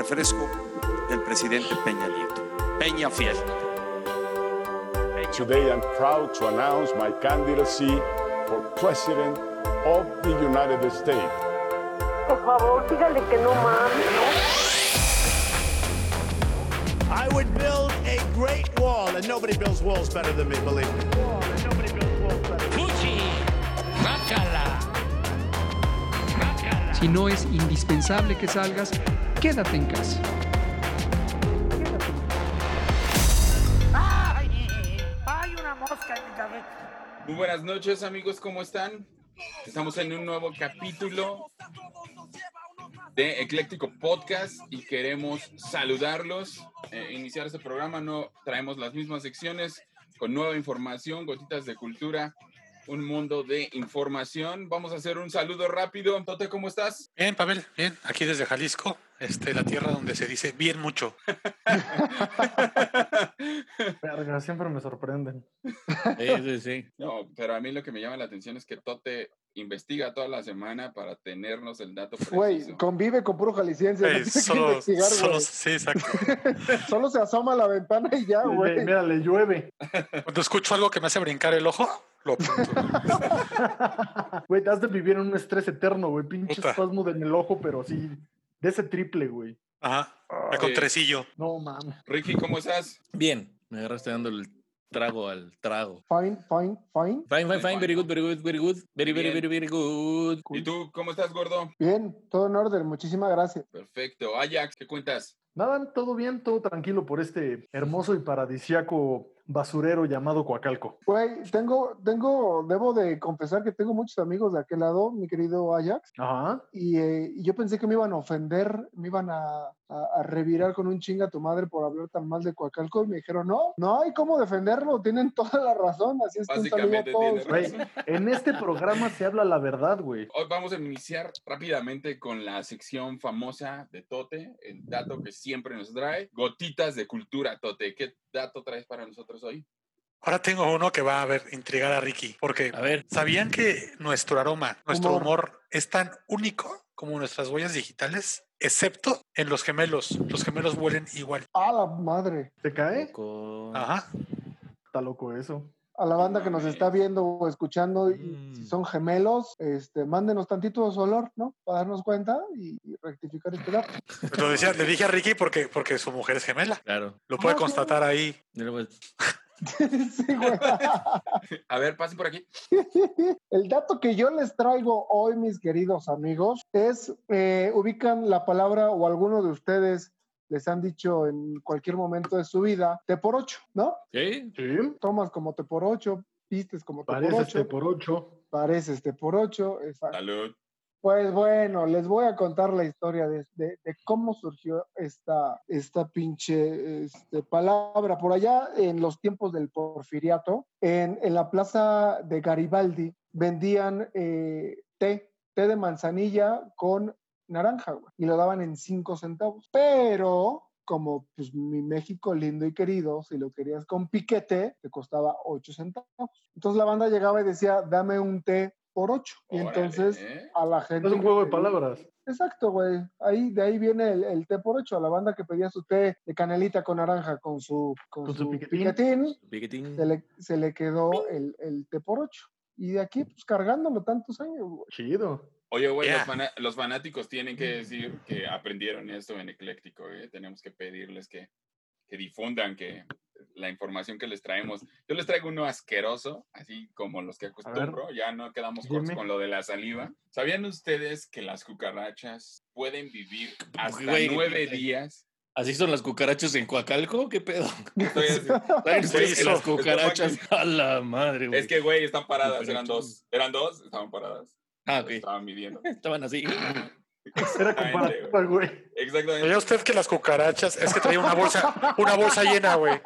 refresco del presidente Peña Nieto. Peña Fiel. Today I'm proud to announce my candidacy for President of the United States. Por favor, dígale que no mames. I would build a great wall, and nobody builds walls better than me, believe me. Si no es indispensable que salgas, quédate en casa. Hay una mosca en mi cabeza. Muy buenas noches amigos, ¿cómo están? Estamos en un nuevo capítulo de Ecléctico Podcast y queremos saludarlos, eh, iniciar este programa, no traemos las mismas secciones con nueva información, gotitas de cultura, un mundo de información. Vamos a hacer un saludo rápido. Tote, ¿cómo estás? Bien, Pavel, bien. Aquí desde Jalisco, este, la tierra donde se dice bien mucho. Verga, siempre me sorprenden. Sí, sí, sí. No, pero a mí lo que me llama la atención es que Tote investiga toda la semana para tenernos el dato Güey, preciso. convive con puro jalisciense. no Ey, tiene que solo, investigar, solo- güey. sí, exacto. Solo se asoma a la ventana y ya, güey. Mira, le llueve. Cuando escucho algo que me hace brincar el ojo, lo apunto. Güey, te has de vivir en un estrés eterno, güey. Pinche Puta. espasmo en el ojo, pero sí, de ese triple, güey. Ajá. Me con tresillo. No, mames. Ricky, ¿cómo estás? Bien, me agarraste dando el trago al trago. Fine, fine, fine. Fine, fine, fine, very good, very good, very good, very, very, very, very good. ¿Y tú cómo estás, gordo? Bien, todo en orden. Muchísimas gracias. Perfecto. Ajax, ¿qué cuentas? Nada, todo bien, todo tranquilo por este hermoso y paradisiaco basurero llamado Coacalco. Güey, tengo, tengo, debo de confesar que tengo muchos amigos de aquel lado, mi querido Ajax. Ajá. Y, eh, y yo pensé que me iban a ofender, me iban a, a- a revirar con un chinga a tu madre por hablar tan mal de Coacalco. Y me dijeron, no, no hay cómo defenderlo, tienen toda la razón. Así es que un saludo a Básicamente todos. en este programa se habla la verdad, güey. Hoy vamos a iniciar rápidamente con la sección famosa de Tote, el dato que siempre nos trae, gotitas de cultura, Tote. ¿Qué dato traes para nosotros hoy? Ahora tengo uno que va a ver intrigar a Ricky. Porque A ver, ¿sabían que nuestro aroma, nuestro Humor. humor es tan único como nuestras huellas digitales? Excepto en los gemelos. Los gemelos huelen igual. A la madre. ¿Te cae? poco- Ajá. Está loco eso. A la banda que nos está viendo o escuchando, y Mm. si son gemelos, este, mándenos tantito su olor, ¿no? Para darnos cuenta y, y rectificar este dato. Lo decía, le dije a Ricky porque, porque su mujer es gemela. Claro. Lo puede Ah, sí. constatar ahí. Sí, güey. A ver, pasen por aquí. El dato que yo les traigo hoy, mis queridos amigos, es, eh, ubican la palabra o alguno de ustedes les han dicho en cualquier momento de su vida, te por ocho, ¿no? ¿Sí? Sí. Tomas como te por ocho, vistes como te por Pareces ocho. te por ocho. Pareces te por ocho, exacto. Salud. Pues bueno, les voy a contar la historia de, de- cómo surgió esta, esta pinche este, palabra. Por allá en los tiempos del porfiriato, en, en la plaza de Garibaldi, vendían eh, té, té de manzanilla con naranja, y lo daban en cinco centavos. Pero como pues mi México lindo y querido, si lo querías con piquete, te costaba ocho centavos. Entonces la banda llegaba y decía, dame un té por ocho. Y Órale, entonces ¿eh? a la gente. Es un juego de pedía- palabras. Exacto, güey. Ahí, de ahí viene el, el té por ocho. A la banda que pedía su té de canelita con naranja con su, con Con su su piquetín. piquetín, Piquetín. se le, se le quedó el, el té por ocho. Y de aquí, pues cargándolo tantos años, güey. Chido. Oye, güey, Yeah. los, fanáticos tienen que decir que aprendieron esto en Ecléctico, ¿eh? Tenemos que pedirles que, que difundan que la información que les traemos. Yo les traigo uno asqueroso, así como los que acostumbro, ya no quedamos cortos con lo de la saliva. ¿Sabían ustedes que las cucarachas pueden vivir hasta Güey, nueve güey. días? ¿Así son las cucarachas en Coacalco? ¿Qué pedo? Estoy así- ¿Saben ustedes que las cucarachas? A la madre, güey. Es que, güey, están paradas, eran dos. Eran dos, estaban paradas. Ah, ok. Estaban midiendo. Estaban así. Era comparativa, güey. Exactamente. ¿Sabía usted que las cucarachas es que traía una bolsa, una bolsa llena, güey?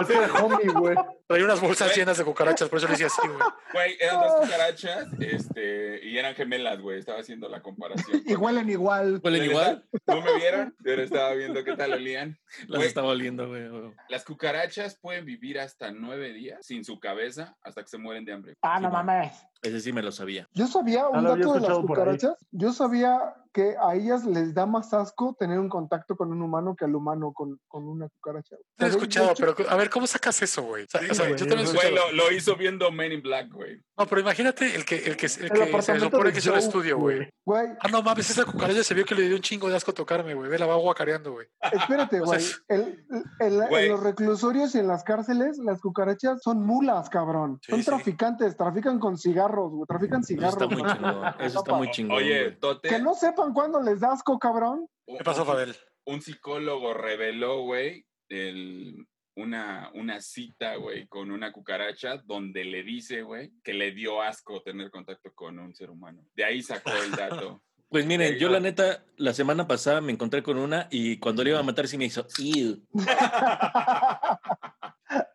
Es era homie, güey. Traía unas bolsas llenas de cucarachas, por eso le decía así, güey. Güey, eran dos cucarachas, este, y eran gemelas, güey. Estaba haciendo la comparación. Y huelen igual. ¿Huelen igual? ¿No me vieron? Pero estaba viendo qué tal olían. Las Güey, estaba oliendo, güey. Las cucarachas pueden vivir hasta nueve días sin su cabeza hasta que se mueren de hambre. Ah, no Sí, mames. Ese sí me lo sabía. Yo sabía Ah, un dato de las cucarachas. Yo sabía que a ellas les da más asco tener un contacto con un humano que al humano con, con una cucaracha. Lo he escuchado, pero a ver, ¿cómo sacas eso, güey? O sea, Sí, o sea, güey, yo también he eso- Güey, escuchado. lo, lo hizo viendo Men in Black, güey. No, pero imagínate el que, el que, el El que se supone que el Joe, estudio, güey. Güey, Ah, no mames, esa cucaracha se vio que le dio un chingo de asco tocarme, güey. Ve, la va guacareando, güey. espérate, güey. es- El-. En los reclusorios y en las cárceles, las cucarachas son mulas, cabrón. Sí, son sí. traficantes, trafican con cigarros, güey. Trafican Eso cigarros. está muy chingón. Eso está muy chingón. Oye. Tote. Que no sepan cuándo les da asco, cabrón. ¿Qué pasó, Fabel? Un psicólogo reveló, güey, el- una, una cita, güey, con una cucaracha donde le dice, güey, que le dio asco tener contacto con un ser humano. De ahí sacó el dato. Pues miren, yo la neta, la semana pasada me encontré con una y cuando le iba a matar sí me hizo, "Ew".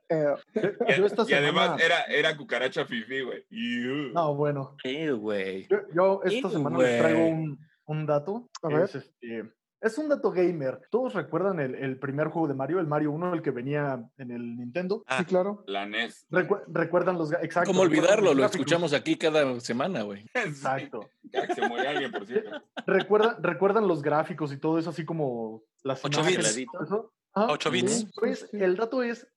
Eh, Y, Yo esta y además era, era cucaracha fifi, güey. No, bueno. Ew, güey. Yo, yo esta Ew, semana güey. les traigo un, un dato. A ver. Es, este, es un dato gamer. ¿Todos recuerdan el, el primer juego de Mario, el Mario 1, el que venía en el Nintendo? sí, claro. La NES. Recu- ¿Recuerdan los exacto, ¿Cómo olvidarlo? Lo gráficos? escuchamos aquí cada semana, güey. Sí. Exacto. Ya que se muere alguien, por cierto. ¿Recuerdan, ¿Recuerdan los gráficos y todo eso, así como las Ocho imágenes, bits. todo eso? Ajá. Ocho bits. Sí, Pues el dato es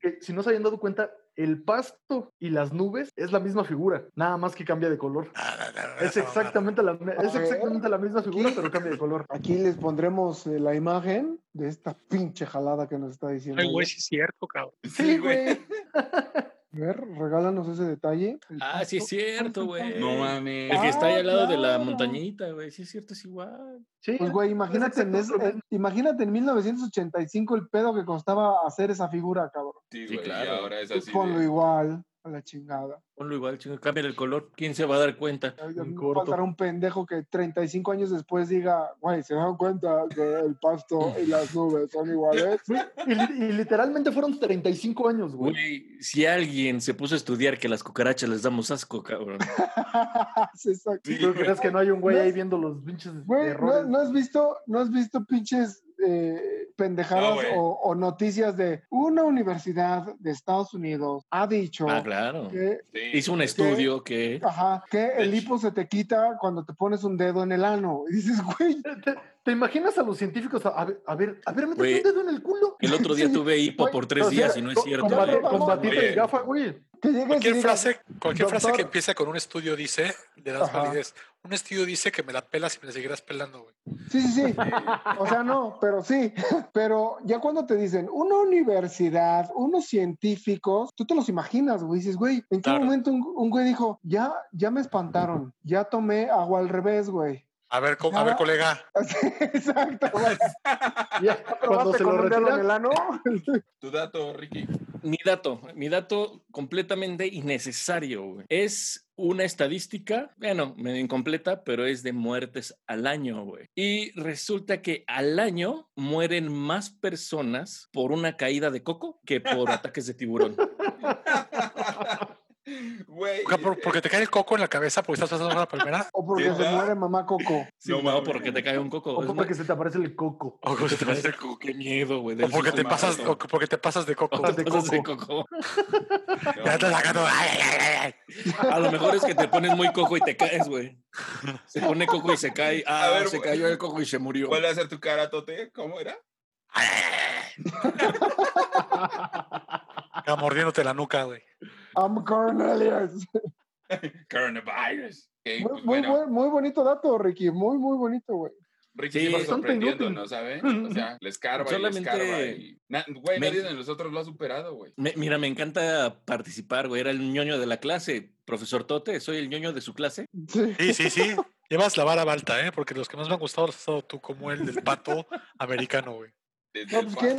que, si no se habían dado cuenta, el pasto y las nubes es la misma figura, nada más que cambia de color. Ah, Es exactamente la, es exactamente la misma figura, pero cambia de color. Aquí les pondremos eh, la imagen de esta pinche jalada que nos está diciendo. Ay, güey, sí es cierto, cabrón. Sí, güey. A ver, regálanos ese detalle. Ah, sí es cierto, güey. No mames. El que está ahí Ah, al lado de la montañita, güey. Sí es cierto, es igual. Sí, Pues, güey, imagínate en, exacto, ese- eh, imagínate en 1985 el pedo que costaba hacer esa figura, cabrón. Sí, Sí, claro. ahora es Pues así. ponlo de- igual, a la chingada. Ponlo igual, chingo. Cambia el color. ¿Quién se va a dar cuenta? Corto. Faltará un pendejo que 35 años después diga, güey, ¿se dan cuenta que el pasto y las nubes son iguales? Y, y literalmente fueron 35 años, güey. Güey, si alguien se puso a estudiar que las cucarachas les damos asco, cabrón. Sí, ¿Tú crees que no hay un güey No ahí viendo los pinches Güey, ¿no, no has visto, no has visto pinches eh, pendejadas No, güey. o, o noticias de una universidad de Estados Unidos ha dicho Ah, claro. que, Sí. Hizo un estudio que... ajá, que el hipo se te quita cuando te pones un dedo en el ano. Y dices, güey, ¿Te, imaginas a los científicos? A, a ver, a ver, a ver, métete un dedo en el culo. El otro día Sí, tuve hipo por tres O sea, días y no es cierto. Batita Oye. y gafa, güey. Cualquier digas, frase, cualquier frase que empiece con un estudio dice, le das Ajá. validez. Un estudio dice que me la pelas y me la seguirás pelando, güey. Sí, sí, sí. O sea, no, pero sí. Pero ya cuando te dicen una universidad, unos científicos, tú te los imaginas, güey. Dices, güey, ¿en qué Claro. momento un, un güey dijo, ya, ya me espantaron, ya tomé agua al revés, güey? A ver, co- a ver, colega. Exacto, güey. Ya, cuando ¿Probaste se con lo un dedo en retiran, el ano? Tu dato, Ricky. Mi dato, mi dato completamente innecesario, güey. Es una estadística, bueno, medio incompleta, pero es de muertes al año, güey. Y resulta que al año mueren más personas por una caída de coco que por ataques de tiburón. Güey. Porque, por- porque te cae el coco en la cabeza porque estás pasando la palmera. O porque se muere mamá Coco. Sí, No porque te cae un coco. o porque se te aparece el coco. O porque te, parece coco, qué miedo, güey. o porque te pasas, o porque te pasas de coco. O te de pasas de coco. coco. No, Ya estás sacando. Ay, ay, ay, ay. A lo mejor es que te pones muy coco y te caes, güey. Se pone coco y se cae. Ah, A ver, se cayó el coco y se murió. ¿Cuál va a ser tu cara, Tote? ¿Cómo era? Mordiéndote la nuca, güey. I'm Cornelius. Coronavirus. Muy, pues muy, bueno, buen- muy bonito dato, Ricky. Muy, muy bonito, güey. Ricky Sí, bastante sorprendiendo. ¿no saben? O sea, le escarba y le Solamente- escarba y... Na- Güey, Me- nadie de nosotros lo ha superado, güey. Me- mira, me encanta participar, güey. Era el ñoño de la clase. Profesor Tote, soy el ñoño de su clase. Sí. Sí, sí, sí. Llevas la vara alta, ¿eh? Porque los que más me han gustado los has dado tú, como el del pato americano, güey. Desde No, el pues.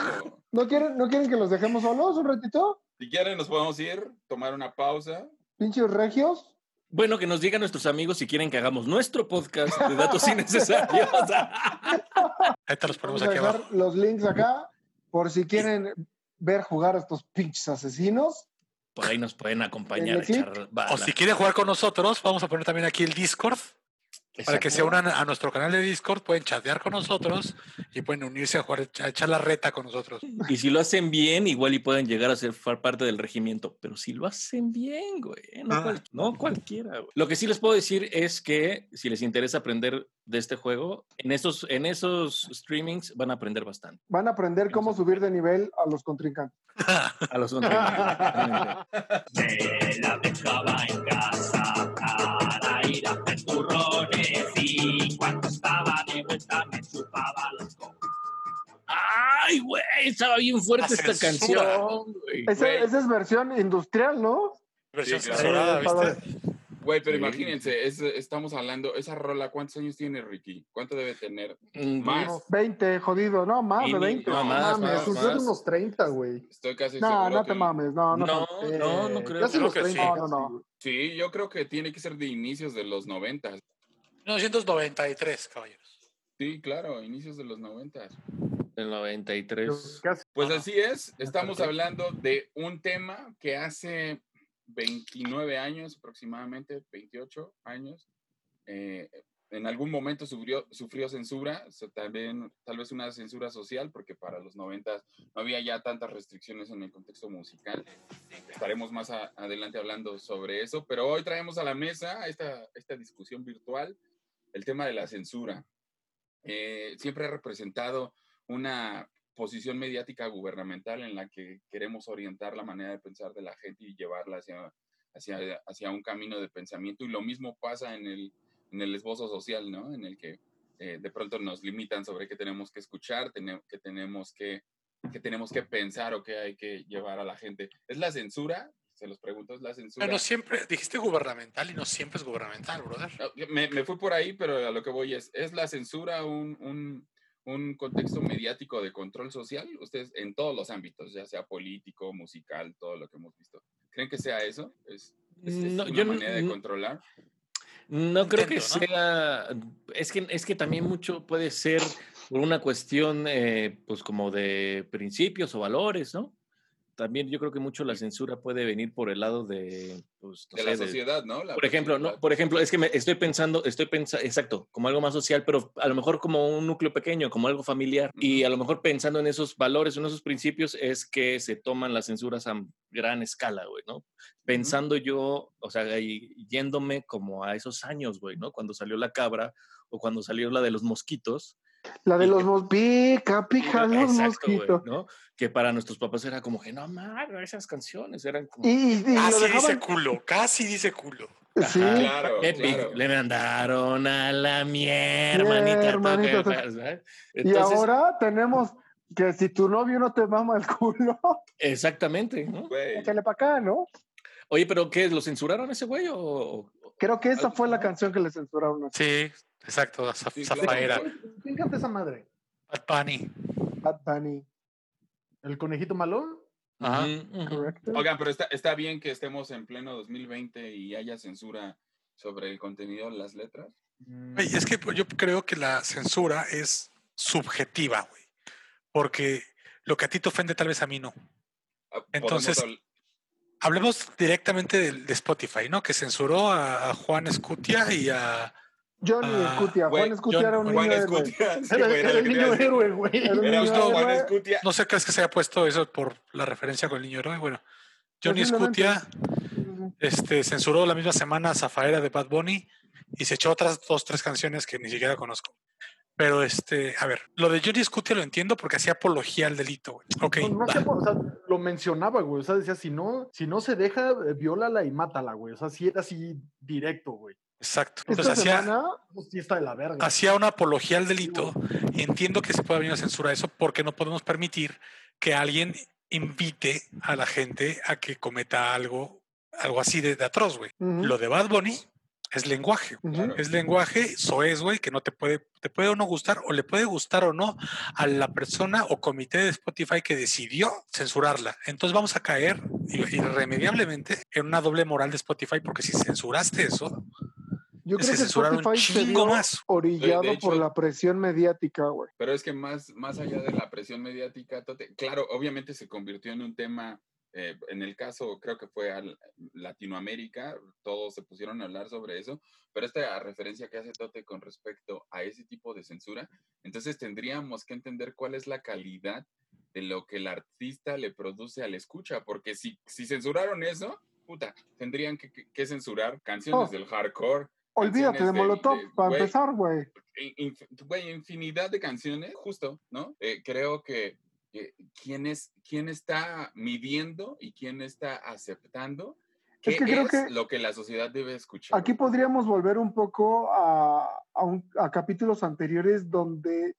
¿No quieren, ¿No quieren que los dejemos solos un ratito? Si quieren, nos podemos ir, tomar una pausa. Pinches regios. Bueno, que nos digan nuestros amigos si quieren que hagamos nuestro podcast de datos innecesarios. Ahí te los ponemos Vamos a aquí dejar abajo. los links acá por si quieren ver jugar a estos pinches asesinos. Por ahí nos pueden acompañar a echar. O si quieren jugar con nosotros, vamos a poner también aquí el Discord. Para que se unan a nuestro canal de Discord, pueden chatear con nosotros y pueden unirse a jugar, a echar la reta con nosotros. Y si lo hacen bien, igual y pueden llegar a ser parte del regimiento. Pero si lo hacen bien, güey. No, Ah. cual- no cualquiera, güey. Lo que sí les puedo decir es que si les interesa aprender de este juego, en esos, en esos streamings van a aprender bastante. Van a aprender cómo subir de nivel a los contrincantes. A los contrincantes. Me la dejaba en casa para ir a y cuando estaba de vuelta me chupaba los cocos. ¡Ay, güey! Estaba bien fuerte esta canción, güey. Esa, Güey. esa es versión industrial, ¿no? Versión Sí, claro. censurada, para- ¿viste? Güey, pero Sí. imagínense, es- estamos hablando, esa rola, ¿cuántos años tiene Ricky? ¿Cuánto debe tener? Mm, Más. 20, jodido. No, más de Y ni- 20. no, No más, mames, más, más. unos 30, güey. Estoy casi No, seguro no te que- mames. No, no. No, no. no, no creo. Creo que 30. sí. No, no, no. Sí, yo creo que tiene que ser de inicios de los 90. 1993, caballeros. Sí, claro, inicios de los 90. El 93. Casi. Pues así es, estamos hablando de un tema que hace 29 años aproximadamente, 28 años, eh, en algún momento sufrió, sufrió censura, so- también tal vez una censura social, porque para los 90 no había ya tantas restricciones en el contexto musical. Estaremos más a- adelante hablando sobre eso, pero hoy traemos a la mesa esta, esta discusión virtual, el tema de la censura. Eh, siempre ha representado una posición mediática gubernamental en la que queremos orientar la manera de pensar de la gente y llevarla hacia, hacia, hacia un camino de pensamiento. Y lo mismo pasa en el, en el esbozo social, ¿no? En el que eh, de pronto nos limitan sobre qué tenemos que escuchar, qué tenemos que, qué tenemos que pensar o qué hay que llevar a la gente. ¿Es la censura? Se los pregunto, ¿es la censura? Pero no siempre, dijiste gubernamental y no siempre es gubernamental, brother. No, me, me fui por ahí, pero a lo que voy es, ¿es la censura un, un, un contexto mediático de control social? Ustedes, en todos los ámbitos, ya sea político, musical, todo lo que hemos visto. ¿Creen que sea eso? ¿Es, es, es No, una yo no- manera de no- controlar? No creo que Intento, ¿no? sea. Es que, es que también mucho puede ser por una cuestión, eh, pues, como de principios o valores, ¿no? También yo creo que mucho la censura puede venir por el lado de, pues, no De sé, la de- sociedad, ¿no? La por ejemplo, no, por ejemplo, es que me estoy pensando, estoy pensando, exacto, como algo más social, pero a lo mejor como un núcleo pequeño, como algo familiar. Y a lo mejor pensando en esos valores, en esos principios, es que se toman las censuras a gran escala, güey, ¿no? Pensando yo, o sea, y yéndome como a esos años, güey, ¿no? Cuando salió la cabra o cuando salió la de los mosquitos. La de Y los que- mos... Pica, pica los mosquitos. ¿no? Que para nuestros papás era como que, no, mames, esas canciones eran como... Y, y- y lo Casi dice culo, casi dice culo. Sí. Claro, Epic, claro. le mandaron a la mierda, manita. Mierda, toca- manita, ¿sabes? Y Entonces, ahora tenemos que si tu novio no te mama el culo, exactamente. ¿no? Échale para acá, ¿no? Oye, pero ¿qué? ¿Lo censuraron a ese güey o- Creo que esa fue la canción que le censuraron a Sí, exacto, claro. Zafaera. ¿Quién canta esa madre? Bad Bunny. Bad Bunny. ¿El conejito malón? Ajá. Correcto. Oigan, pero está, está bien que estemos en pleno 2020 y haya censura sobre el contenido de las letras. Güey, es que yo creo que la censura es subjetiva, güey. Porque lo que a ti te ofende, tal vez a mí no. Ah, Entonces, habl- Hablemos directamente de, de Spotify, ¿no? Que censuró a, a Juan Escutia y a. Johnny Ah, Escutia. Juan Escutia John- era un Juan niño héroe. Sí, Era, el niño a héroe, güey. Era niño Juan. Escutia. No sé, ¿crees que se haya puesto eso por la referencia con el niño héroe? Bueno, Johnny Posiblemente. Escutia este, censuró la misma semana Zafaera de Bad Bunny y se echó otras dos, tres canciones que ni siquiera conozco. Pero, este, a ver, lo de Johnny Escutia lo entiendo porque hacía apología al delito, güey. Ok, No, no sé, o sea, lo mencionaba, güey. O sea, decía, si no, si no se deja, eh, viólala y mátala, güey. O sea, si era así directo, güey. Exacto. Esta Entonces hacía, semana, Pues de la verga. hacía una apología al delito y entiendo que se puede venir a censura eso porque no podemos permitir que alguien invite a la gente a que cometa algo, algo así de, de atroz, güey. Lo de Bad Bunny es lenguaje. Es lenguaje, soez, güey, que no te puede, te puede o no gustar, o le puede gustar o no a la persona o comité de Spotify que decidió censurarla. Entonces vamos a caer ir- irremediablemente en una doble moral de Spotify, porque si censuraste eso, yo creo que que censuraron un Spotify se chingo vio más. orillado De- de por la presión mediática, güey. Pero es que más, más allá de la presión mediática, Tote, claro, obviamente se convirtió en un tema eh, en el caso, creo que fue Latinoamérica, todos se pusieron a hablar sobre eso, pero esta referencia que hace Tote con respecto a ese tipo de censura, entonces tendríamos que entender cuál es la calidad de lo que el artista le produce al escucha, porque si, si censuraron eso, puta, tendrían que, que- que censurar canciones Oh. del hardcore. Olvídate de Molotov, de- para güey, empezar, güey. güey, infinidad de canciones, justo, ¿no? Eh, creo que eh, quién, es, quién está midiendo y quién está aceptando qué Es es, que creo que- lo que la sociedad debe escuchar. Aquí podríamos volver un poco a, a un- a capítulos anteriores donde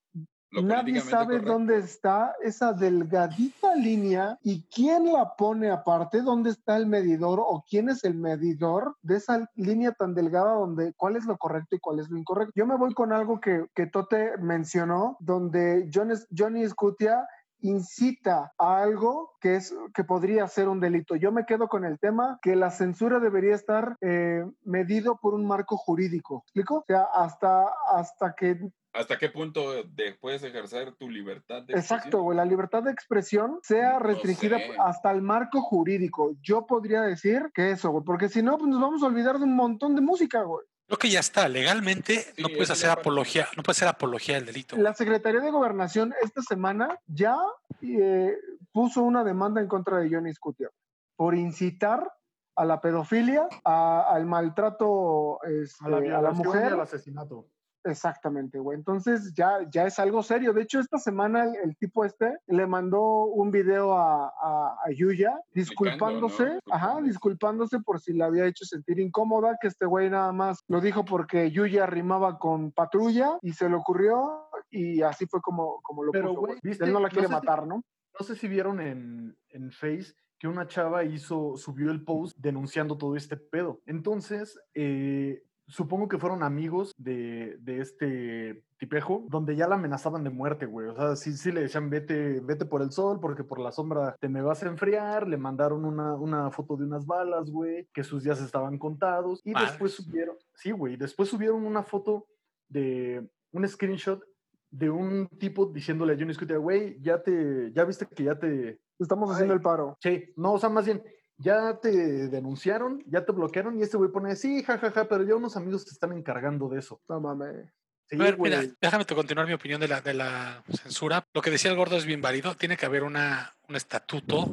nadie sabe correcto. dónde está esa delgadita línea y quién la pone aparte, dónde está el medidor o quién es el medidor de esa línea tan delgada donde cuál es lo correcto y cuál es lo incorrecto. Yo me voy con algo que, que Tote mencionó, donde John, Johnny Scutia incita a algo que es que podría ser un delito. Yo me quedo con el tema que la censura debería estar eh, medido por un marco jurídico. ¿Explico? O sea, hasta, hasta que ¿Hasta qué punto de- puedes ejercer tu libertad de Exacto, güey, la libertad de expresión sea restringida sé. hasta el marco jurídico. Yo podría decir que eso, güey, porque si no, pues nos vamos a olvidar de un montón de música, güey. Creo que ya está. Legalmente Sí, no puedes hacer apología, no puedes hacer apología del delito. La Secretaría de Gobernación esta semana ya eh, puso una demanda en contra de Johnny Scutia por incitar a la pedofilia, a- al maltrato este, A la a la violación y mujer. al asesinato. Exactamente, güey. Entonces ya, ya es algo serio. De hecho, esta semana el, el tipo este le mandó un video a, a, a Yuya disculpándose, ¿no? ajá, Disculpándose. por si la había hecho sentir incómoda, que este güey nada más lo dijo porque Yuya rimaba con patrulla y se le ocurrió y así fue como, como lo Pero, puso. güey. ¿viste? Él no la No quiere si- matar, ¿no? No sé si vieron en, en Face que una chava hizo, subió el post denunciando todo este pedo. Entonces, eh, supongo que fueron amigos de, de este tipejo, donde ya la amenazaban de muerte, güey. O sea, sí, sí le decían, vete, vete por el sol, porque por la sombra te me vas a enfriar. Le mandaron una, una foto de unas balas, güey, que sus días estaban contados. Y después subieron, sí, güey, después subieron una foto de un screenshot de un tipo diciéndole a Johnny Scooter, güey, ya te, ya viste que ya te, Estamos haciendo Ay. el paro. Sí, no, o sea, más bien, ya te denunciaron, ya te bloquearon y este güey pone, sí, jajaja, pero ya unos amigos te están encargando de eso. No mames. Sí, A ver, güey. mira, déjame te continuar mi opinión de la, de la censura. Lo que decía el gordo es bien válido. Tiene que haber una, un estatuto.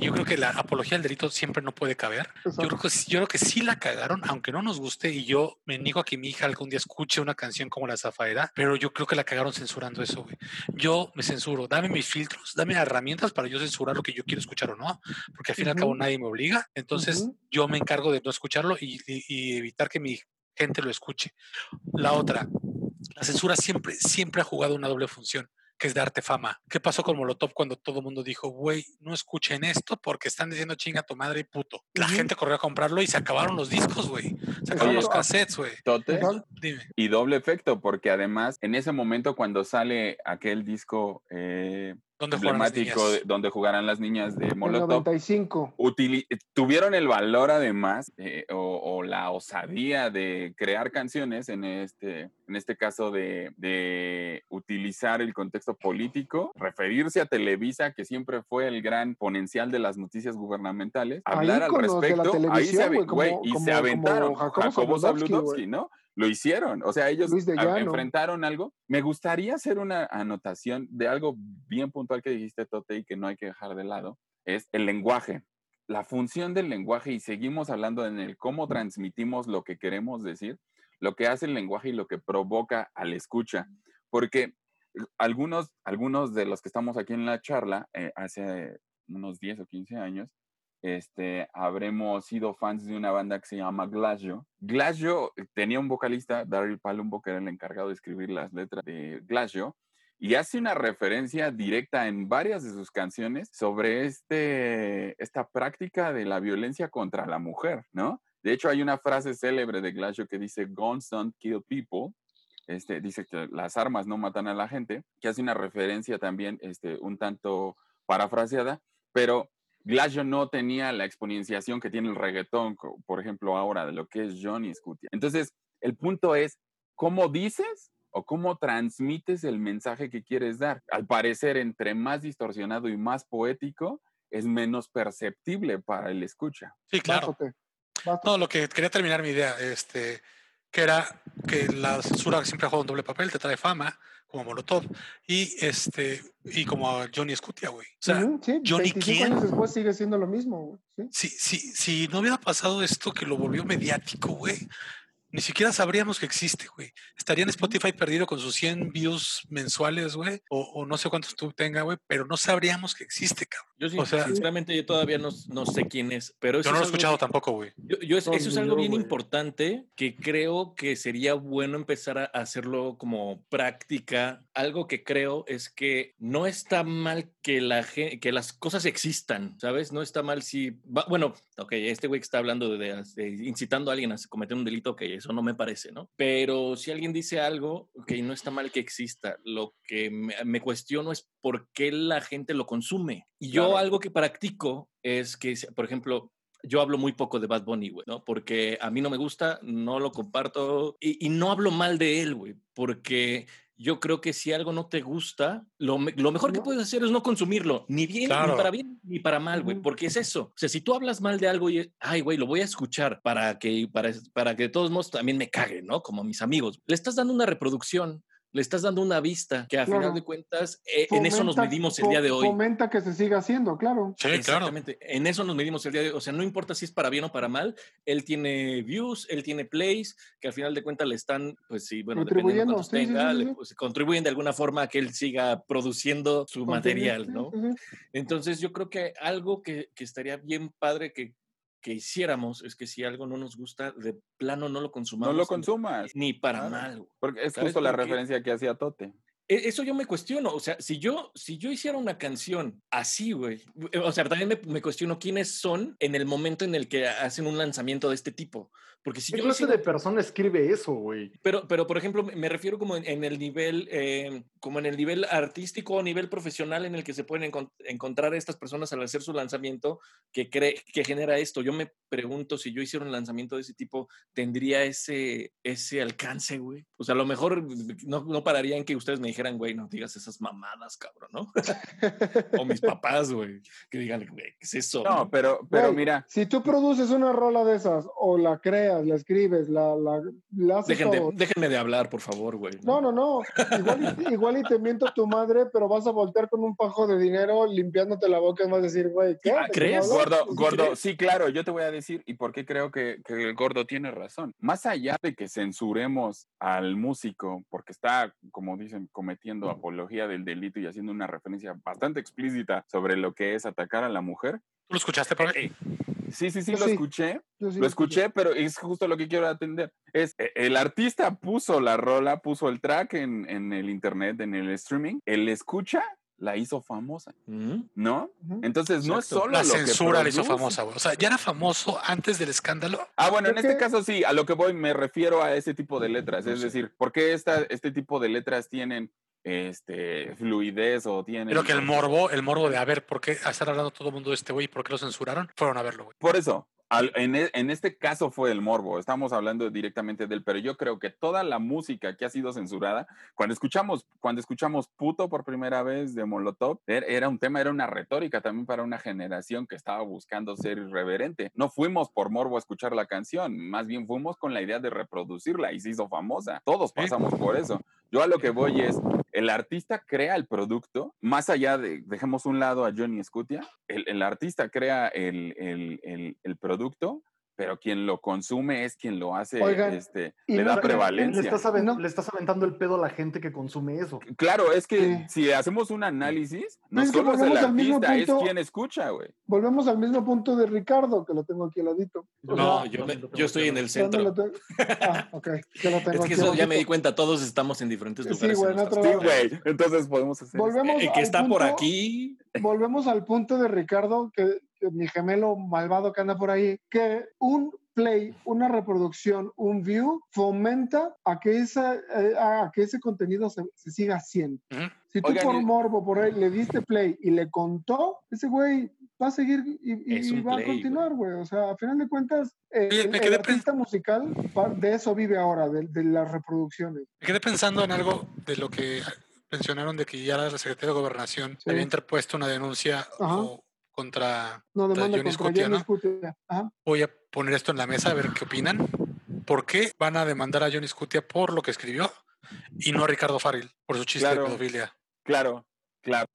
Yo creo que la apología del delito siempre no puede caber. Yo creo, que, yo creo que sí la cagaron, aunque no nos guste. Y yo me niego a que mi hija algún día escuche una canción como La Zafaera. Pero yo creo que la cagaron censurando eso, güey. Yo me censuro. Dame mis filtros, dame herramientas para yo censurar lo que yo quiero escuchar o no. Porque al fin y al cabo nadie me obliga. Entonces yo me encargo de no escucharlo y- y- y evitar que mi gente lo escuche. La otra, la censura siempre, siempre ha jugado una doble función, que es darte fama. ¿Qué pasó con Molotov cuando todo el mundo dijo, güey, no escuchen esto porque están diciendo chinga tu madre y puto? La gente corrió a comprarlo y se acabaron los discos, güey. Se acabaron los cassettes, güey. Dime. Y doble efecto, porque además en ese momento cuando sale aquel disco eh, ¿Dónde fueron las emblemático niñas? de- donde jugarán las niñas de El Molotov, 95. utili- tuvieron el valor además eh, o, o la osadía de crear canciones en este, en este caso de, de utilizar el contexto político, referirse a Televisa, que siempre fue el gran ponencial de las noticias gubernamentales, hablar al respecto, ahí se, como- güey, y como- se como aventaron. Jacobo Jacobo Zabludovsky, ¿no? Lo hicieron, o sea, ellos a- enfrentaron algo. Me gustaría hacer una anotación de algo bien puntual que dijiste, Tote, y que no hay que dejar de lado, es el lenguaje. La función del lenguaje, y seguimos hablando en el cómo transmitimos lo que queremos decir, lo que hace el lenguaje y lo que provoca al escucha. Porque algunos, algunos de los que estamos aquí en la charla, eh, hace unos 10 o 15 años, este, habremos sido fans de una banda que se llama Glassjaw. Glassjaw tenía un vocalista, Daryl Palumbo, que era el encargado de escribir las letras de Glassjaw, y hace una referencia directa en varias de sus canciones sobre este, esta práctica de la violencia contra la mujer, ¿no? De hecho, hay una frase célebre de Glassjaw que dice, Guns don't kill people, este, dice que las armas no matan a la gente, que hace una referencia también este, un tanto parafraseada, pero Glassjaw no tenía la exponenciación que tiene el reggaetón, por ejemplo, ahora de lo que es Johnny Scutia. Entonces, el punto es, ¿cómo dices o cómo transmites el mensaje que quieres dar? Al parecer, entre más distorsionado y más poético, es menos perceptible para el escucha. Sí, claro. Bájate. No, lo que quería terminar mi idea, este, que era que la censura siempre juega un doble papel, te trae fama, como Molotov, y este, y como a Johnny Scutia, güey. O sea, sí, Johnny 25 quién, después sigue siendo lo mismo, güey. Sí. si, si, si no hubiera pasado esto que lo volvió mediático, güey, ni siquiera sabríamos que existe, güey. Estaría en Spotify perdido con sus 100 views mensuales, güey, o, o no sé cuántos tú tenga, güey, pero no sabríamos que existe, cabrón. Yo sí, O sea- sinceramente, yo todavía no, no sé quién es, pero eso Yo no lo he es algo escuchado que- tampoco, güey. Yo, yo es- No, eso es algo bien importante que creo que sería bueno empezar a hacerlo como práctica. Algo que creo es que no está mal que, la, que las cosas existan, ¿sabes? No está mal si... va- bueno, ok, este güey que está hablando de, de- de incitando a alguien a cometer un delito, ok, eso no me parece, ¿no? Pero si alguien dice algo, ok, no está mal que exista. Lo que me, me cuestiono es por qué la gente lo consume. Y yo Algo que practico es que, por ejemplo, yo hablo muy poco de Bad Bunny, güey, ¿no? Porque a mí no me gusta, no lo comparto y, y no hablo mal de él, güey, porque yo creo que si algo no te gusta, lo, me- lo mejor que puedes hacer es no consumirlo, ni bien, Claro. ni para bien, ni para mal, güey, porque es eso. O sea, si tú hablas mal de algo y, ay, güey, lo voy a escuchar para que, para, para que de todos modos también me cague, ¿no? Como a mis amigos. Le estás dando una reproducción. Le estás dando una vista que a final de cuentas eh, en eso nos medimos el día de hoy. Fomenta que se siga haciendo, claro. Sí, claro. Exactamente. En eso nos medimos el día de hoy. O sea, no importa si es para bien o para mal, él tiene views, él tiene plays, que al final de cuentas le están, pues sí, bueno, dependiendo sí, sí, tenga, sí, le- pues, contribuyen de alguna forma a que él siga produciendo su material, ¿no? sí, sí. Entonces yo creo que algo que, que estaría bien padre que, que hiciéramos es que si algo no nos gusta, de plano no lo consumamos. No lo ni- consumas. Ni para Claro. mal. güey. Porque es ¿Sabes justo la referencia que hacía Tote. E- Eso yo me cuestiono, o sea, si yo, si yo hiciera una canción así, güey, o sea, también me, me cuestiono quiénes son en el momento en el que hacen un lanzamiento de este tipo. Porque si ¿Qué yo clase de persona escribe eso, güey? pero, pero, por ejemplo, me- refiero como en, en el nivel, eh, como en el nivel artístico o nivel profesional en el que se pueden encon- encontrar estas personas al hacer su lanzamiento que cree, que genera esto. Yo me pregunto si yo hiciera un lanzamiento de ese tipo, ¿tendría ese, ese alcance, güey? O sea, a lo mejor no, no pararía en que ustedes me dijeran, güey, no digas esas mamadas, cabrón, ¿no? o mis papás, güey, que digan, güey, ¿qué es eso? No, pero, pero Güey, mira, Si tú produces una rola de esas, o la creas, la escribes, la, la, la haces Dejen de- déjenme de hablar, por favor, güey. No, no, no. Igual y, igual y te miento tu madre, pero vas a voltear con un pajo de dinero limpiándote la boca y vas a decir, güey, ¿qué? Ah, ¿De qué ¿crees? Gordo, gordo, crees? sí, claro, yo te voy a decir y por qué creo que, que el gordo tiene razón. Más allá de que censuremos al músico porque está, como dicen, cometiendo apología del delito y haciendo una referencia bastante explícita sobre lo que es atacar a la mujer. ¿Tú lo escuchaste, por ahí? Sí, sí, sí, Yo lo sí. escuché. Sí Lo escuché, pero es justo lo que quiero atender. Es eh, el artista puso la rola, puso el track en, en el internet, en el streaming. El escucha la hizo famosa. ¿no? Entonces no es solo La lo que censura le hizo produce. famosa, güey. O sea, ya era famoso antes del escándalo. Ah, bueno, en este que- caso sí, a lo que voy me refiero a ese tipo de letras. Es decir, ¿por qué esta, este tipo de letras tienen este, fluidez o tienen... Creo que el morbo, el morbo de a ver por qué estar hablando todo el mundo de este güey y por qué lo censuraron, fueron a verlo, güey. Por eso, al- en, e- en este caso fue el morbo, estamos hablando directamente de él, pero yo creo que toda la música que ha sido censurada, cuando escuchamos, cuando escuchamos puto por primera vez de Molotov, er- era un tema, era una retórica también para una generación que estaba buscando ser irreverente. No fuimos por morbo a escuchar la canción, más bien fuimos con la idea de reproducirla y se hizo famosa. Todos pasamos por eso. Yo a lo que voy es, el artista crea el producto, más allá de, dejemos un lado a Johnny Scutia, el, el artista crea el, el- el- producto, pero quien lo consume es quien lo hace, Oigan, este, y le no- da le- Le prevalencia. estás, aven- No. le estás aventando el pedo a la gente que consume eso. Claro, es que Sí. si hacemos un análisis, no Es que solo es el volvemos al mismo artista, es punto. quien escucha, güey. Volvemos al mismo punto de Ricardo, que lo tengo aquí al ladito. No, sea, yo, me- ¿dónde lo yo estoy en el ¿dónde lo centro. tengo? Ah, ok. Yo lo tengo Es que eso ya me di cuenta, todos estamos en diferentes Sí, lugares. güey, en Sí, güey. Entonces podemos hacer. Volvemos El que está por aquí. volvemos al punto de Ricardo, que mi gemelo malvado que anda por ahí, que un play, una reproducción, un view, fomenta a que, esa, eh, a que ese contenido se, se siga haciendo. Si tú Oigan, por morbo por ahí le diste play y le contó, ese güey va a seguir y, va play, a continuar, güey. O sea, a final de cuentas, eh, Oye, el, artista musical de eso vive ahora, de, de las reproducciones. Me quedé pensando en algo de lo que mencionaron de que ya la Secretaría de Gobernación Sí. había interpuesto una denuncia Ajá. o contra, No, contra demanda Johnny Johnny ¿no? Ajá. Voy a poner esto en la mesa a ver qué opinan. ¿Por qué van a demandar a Johnny Scutia por lo que escribió y no a Ricardo Farril por su chiste Claro. de pedofilia? Claro, claro.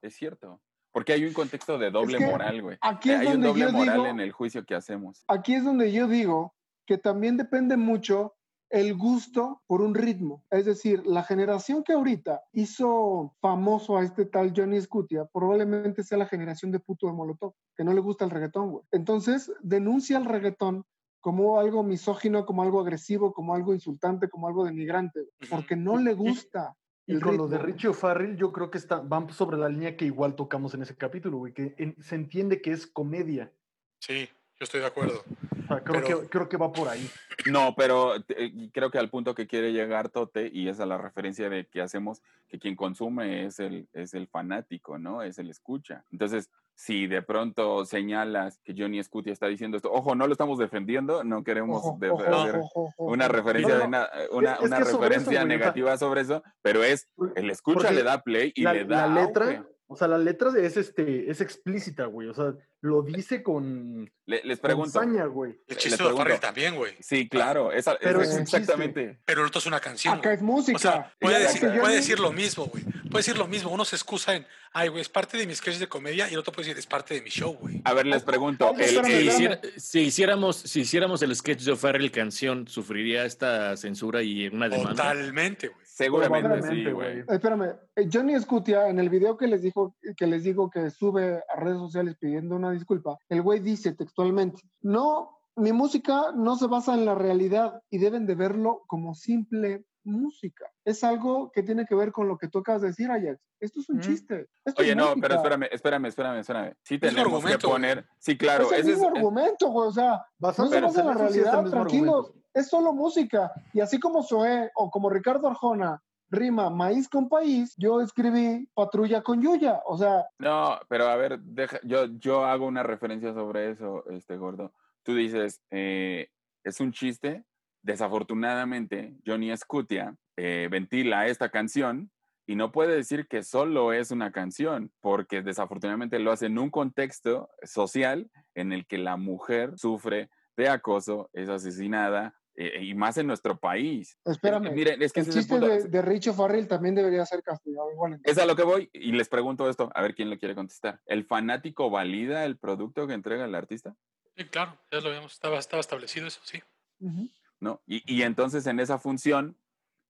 Es cierto. Porque hay un contexto de doble que moral, güey. aquí es hay un donde doble yo moral digo- en el juicio que hacemos. Aquí es donde yo digo que también depende mucho el gusto por un ritmo. Es decir, la generación que ahorita hizo famoso a este tal Johnny Scutia probablemente sea la generación de puto de Molotov, que no le gusta el reggaetón, güey. Entonces, denuncia el reggaetón como algo misógino, como algo agresivo, como algo insultante, como algo denigrante, porque no le gusta. Y el con lo de. Richie O'Farrell, yo creo que está, van sobre la línea que igual tocamos en ese capítulo, güey, que en- se entiende que es comedia. Sí, yo estoy de acuerdo. O sea, creo, Pero- que, creo que va por ahí. No, pero eh, creo que al punto que quiere llegar Tote, y esa es la referencia de que hacemos, que quien consume es el, es el fanático, ¿no? Es el escucha. Entonces, si de pronto señalas que Johnny Scutia está diciendo esto, ojo, no lo estamos defendiendo, no queremos Ojo, de- ojo, hacer ojo, ojo, una referencia, No, de no, una, es una que sobre eso, referencia negativa sobre eso, pero es el escucha porque le da play y la, le da la letra, auge. O sea, la letra es este, es explícita, güey. O sea, lo dice con, Le- les con pregunto. saña, güey. El Les chiste de también, güey. Sí, claro, esa, Pero esa es es un chiste. exactamente. Pero el otro es una canción. Acá güey. es música. O sea, puede, decir, puede lo mismo, güey. Puede decir lo mismo. Uno se excusa en, ay, güey, es parte de mis sketches de comedia y el otro puede decir, es parte de mi show, güey. A ver, les pregunto. Ay, el- espérame, Si, el- espérame. hiciera- si hiciéramos, si hiciéramos el sketch de O'Farrell canción, ¿sufriría esta censura y una demanda? Totalmente, güey. Seguramente sí, güey. Espérame, eh, Johnny Scutia, en el video que les dijo, que les digo que sube a redes sociales pidiendo una disculpa, el güey dice textualmente, no, mi música no se basa en la realidad y deben de verlo como simple música. Es algo que tiene que ver con lo que tú acabas de decir, Ajax. Esto es un chiste. Esto Oye, es no, música. pero espérame, espérame, espérame, espérame. Sí tenemos argumento, que güey. poner. Sí, claro, es el ese es. mismo argumento, güey. O sea, Basándose en la realidad, tranquilos. argumento. Es solo música. Y así como Zoé o como Ricardo Arjona rima maíz con país, yo escribí patrulla con Yuya. O sea, No, pero a ver, deja, yo, yo hago una referencia sobre eso, este gordo. Tú dices, eh, es un chiste. Desafortunadamente, Johnny Scutia eh, ventila esta canción y no puede decir que solo es una canción, porque desafortunadamente lo hace en un contexto social en el que la mujer sufre de acoso, es asesinada, eh, y más en nuestro país. espérame. Eh, miren, es que el ese es el chiste punto. de, de Richo Farrell también debería ser castigado igual. Es a lo que voy y les pregunto esto, a ver quién lo quiere contestar. ¿El fanático valida el producto que entrega el artista? Sí, claro, ya lo habíamos, estaba, estaba establecido eso, sí. Ujú. ¿No? Y, y entonces en esa función,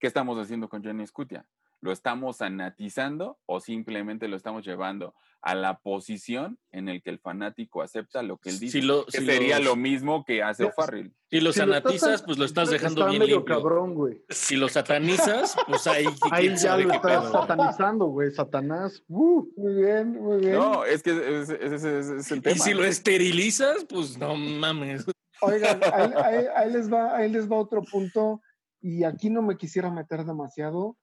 ¿qué estamos haciendo con Johnny Scutia? ¿Lo estamos sanatizando o simplemente lo estamos llevando a la posición en el que el fanático acepta lo que él dice? Si lo- que si sería los- lo mismo que hace O'Farrill. Si lo Si lo estás pues lo estás dejando está bien medio limpio. cabrón, güey. Si lo satanizas, pues ahí, Ahí ya lo estás pedo. satanizando, güey. Satanás. Uh. Muy bien, muy bien. No, es que ese, ese es el tema. Y si lo esterilizas, pues no mames. Oigan, ahí, ahí- les va, ahí les va otro punto, y aquí no me quisiera meter demasiado,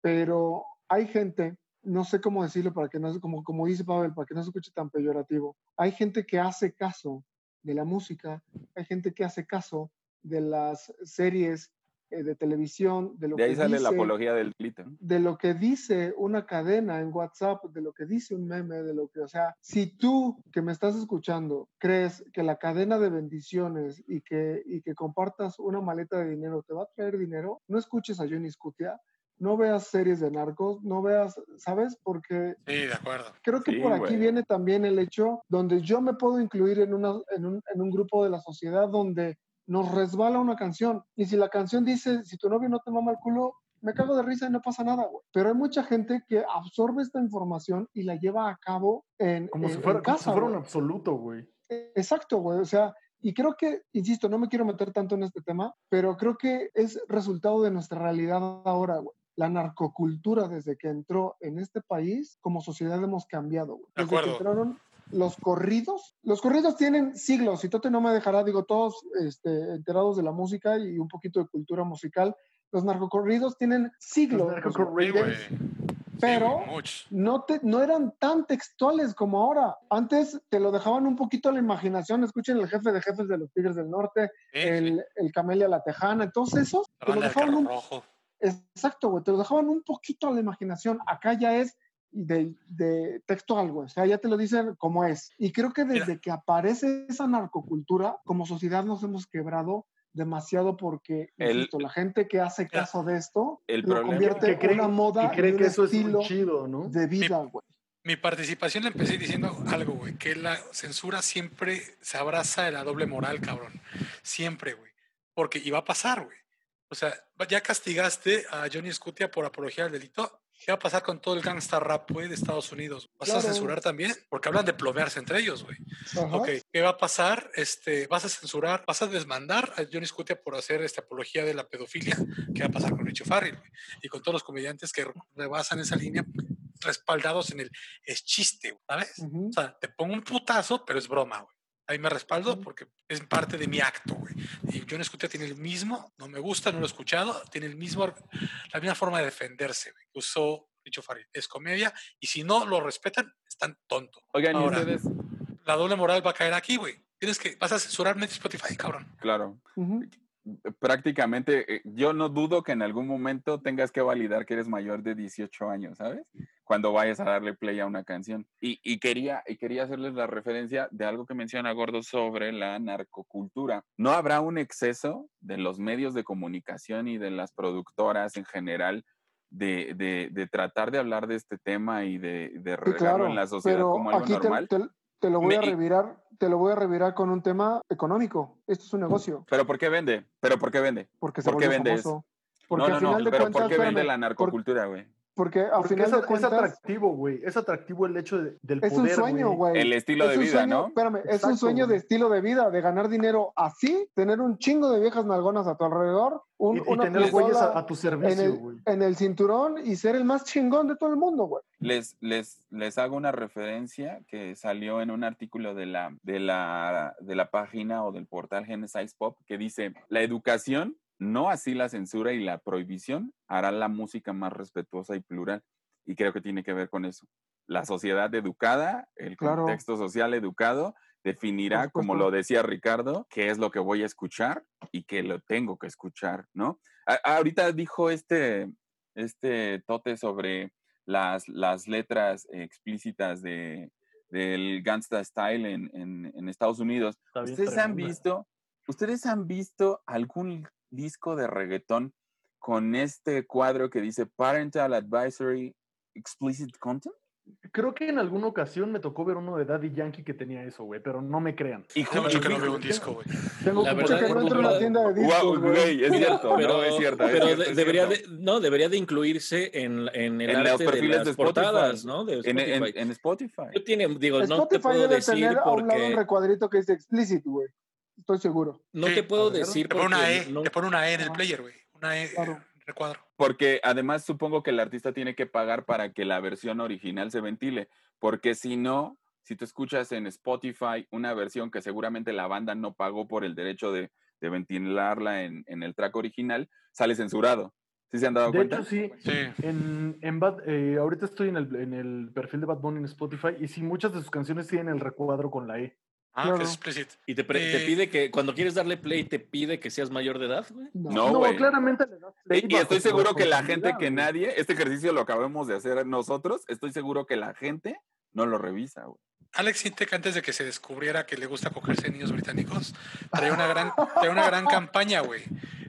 pero hay gente, no sé cómo decirlo para que no como, como dice Pavel, para que no se escuche tan peyorativo, hay gente que hace caso de la música, hay gente que hace caso de las series eh, de televisión, de lo De ahí que sale la dice- apología del delito. de lo que dice una cadena en WhatsApp, de lo que dice un meme, de lo que, o sea, si tú que me estás escuchando crees que la cadena de bendiciones y que, y que compartas una maleta de dinero te va a traer dinero, no escuches a Johnny Scutia, no veas series de narcos, no veas, ¿sabes? Porque Sí, de acuerdo. creo que Sí, por aquí güey. viene también el hecho donde yo me puedo incluir en, una, en, un, en un grupo de la sociedad donde nos resbala una canción. Y si la canción dice, si tu novio no te mama el culo, me cago de risa y no pasa nada, güey. Pero hay mucha gente que absorbe esta información y la lleva a cabo en, Como, en- si en fuera, como si casa, fuera un absoluto, güey. Exacto, güey. O sea, y creo que, insisto, no me quiero meter tanto en este tema, pero creo que es resultado de nuestra realidad ahora, güey. La narcocultura desde que entró en este país, como sociedad hemos cambiado, güey. De que acuerdo. entraron los corridos, los corridos tienen siglos, y Tote no me dejará, digo, todos este, enterados de la música y un poquito de cultura musical. Los narcocorridos tienen siglos. Sí, narcocorridos. pero Sí, no, te, no eran tan textuales como ahora. Antes te lo dejaban un poquito a la imaginación. Escuchen el jefe de jefes de los Tigres del Norte, Sí, sí. el, el Camelia La Tejana, todos esos. Te lo dejaban un, rojo. exacto, güey. Te lo dejaban un poquito a la imaginación. Acá ya es de, de textual, güey. O sea, ya te lo dicen como es. Y creo que desde que aparece esa narcocultura, como sociedad nos hemos quebrado demasiado porque El- insisto, la gente que hace caso de esto El lo problema- convierte Que en cree, una moda que cree y un que eso es estilo muy chido, ¿no? de vida, güey. Mi participación la empecé diciendo algo, güey, que la censura siempre se abraza de la doble moral, cabrón. Siempre, güey. Porque iba a pasar, güey. O sea, ya castigaste a Johnny Scutia por apología al delito. ¿Qué va a pasar con todo el gangsta rap, güey, de Estados Unidos? ¿Vas a censurar también? Porque hablan de plomearse entre ellos, güey. Ok, ¿qué va a pasar? Este, ¿Vas a censurar, vas a desmandar a Johnny Scutia por hacer esta apología de la pedofilia? ¿Qué va a pasar con Richie Farrell? güey? Y con todos los comediantes que rebasan esa línea respaldados en el es chiste, ¿sabes? O sea, te pongo un putazo, pero es broma, güey. Ahí me respaldo porque es parte de mi acto, güey. Y Johnny Scutia tiene el mismo, no me gusta, no lo he escuchado, tiene el mismo, la misma forma de defenderse, güey. Usó Richie Farrell. Es comedia y si no lo respetan, están tontos. Oigan, ¿y Ahora, ustedes? la doble moral va a caer aquí, güey. Tienes que, vas a censurarme de Spotify, cabrón. Claro. Ujú. Prácticamente, eh, yo no dudo que en algún momento tengas que validar que eres mayor de 18 años, ¿sabes? Cuando vayas a darle play a una canción. Y, y quería, y quería hacerles la referencia de algo que menciona Gordo sobre la narcocultura. No habrá un exceso de los medios de comunicación y de las productoras en general de, de- de tratar de hablar de este tema y de, de Sí, regarlo claro, en la sociedad pero como algo aquí te, normal. te- te lo voy a revirar, te lo voy a revirar con un tema económico. Esto es un negocio, ¿Pero por qué vende? ¿Pero por qué vende? porque se ¿Por qué vende? Porque no, no, al final no, de pero cuentas, ¿por qué vende espérame, la narcocultura, güey? Porque al Porque final es, de es atractivo, güey. Es atractivo el hecho de- del es un poder, sueño, güey. El estilo Es de un vida, sueño- ¿no? Espérame, es un sueño de estilo de vida, de ganar dinero así, tener un chingo de viejas nalgonas a tu alrededor, un, Y, y una tener güeyes a, a tu en servicio, el, güey. en el cinturón y ser el más chingón de todo el mundo, güey. Les, les, les hago una referencia que salió en un artículo de la, de la, de la página o del portal Genesis Pop que dice, la educación, no así la censura y la prohibición, hará la música más respetuosa y plural. Y creo que tiene que ver con eso. La sociedad educada, el Claro. contexto social educado, definirá, como lo decía Ricardo, qué es lo que voy a escuchar y que lo tengo que escuchar, ¿no? A- ahorita dijo este, este Tote sobre las, las letras explícitas de, del Gangsta Style en, en- en Estados Unidos. Está ¿Ustedes han visto, ustedes han visto algún disco de reggaetón con este cuadro que dice Parental Advisory Explicit Content? Creo que en alguna ocasión me tocó ver uno de Daddy Yankee que tenía eso, güey, pero no me crean. Y Hace mucho que no veo un disco, güey. Tengo La como verdad, Porque no entra en la- una tienda de Guau, discos, güey. güey, es cierto, pero, no, es cierto. es pero cierto, de- es debería cierto. de, no, debería de incluirse en, en el En los arte de perfiles las de Spotify. portadas, ¿no? De En, en- Spotify. en Spotify. Yo tiene, digo, no te Spotify puedo debe decir tener a un lado un recuadrito que dice explicit, güey. Estoy seguro. no Sí, te puedo decir Te pone una E, no- te pone una E en el Ajá. player, güey. Una E Claro. recuadro. Porque además supongo que el artista tiene que pagar para que la versión original se ventile, porque si no, si tú escuchas en Spotify una versión que seguramente la banda no pagó por el derecho de, de ventilarla en, en el track original, sale censurado. ¿Sí se han dado De cuenta? hecho, sí. Sí. En, en Bad- eh, ahorita estoy en el, en el perfil de Bad Bunny en Spotify y sí, muchas de sus canciones tienen el recuadro con la E. Ah, Claro. que es explicit. y te, pre- te Eh, pide que cuando quieres darle play te pide que seas mayor de edad, güey. No, güey. claramente le das play Y, y estoy seguro que la gente que nadie, este ejercicio lo acabamos de hacer nosotros, estoy seguro que la gente no lo revisa, güey. Alex Sintek, antes de que se descubriera que le gusta cogerse niños británicos, traía una gran, traía una gran campaña, güey,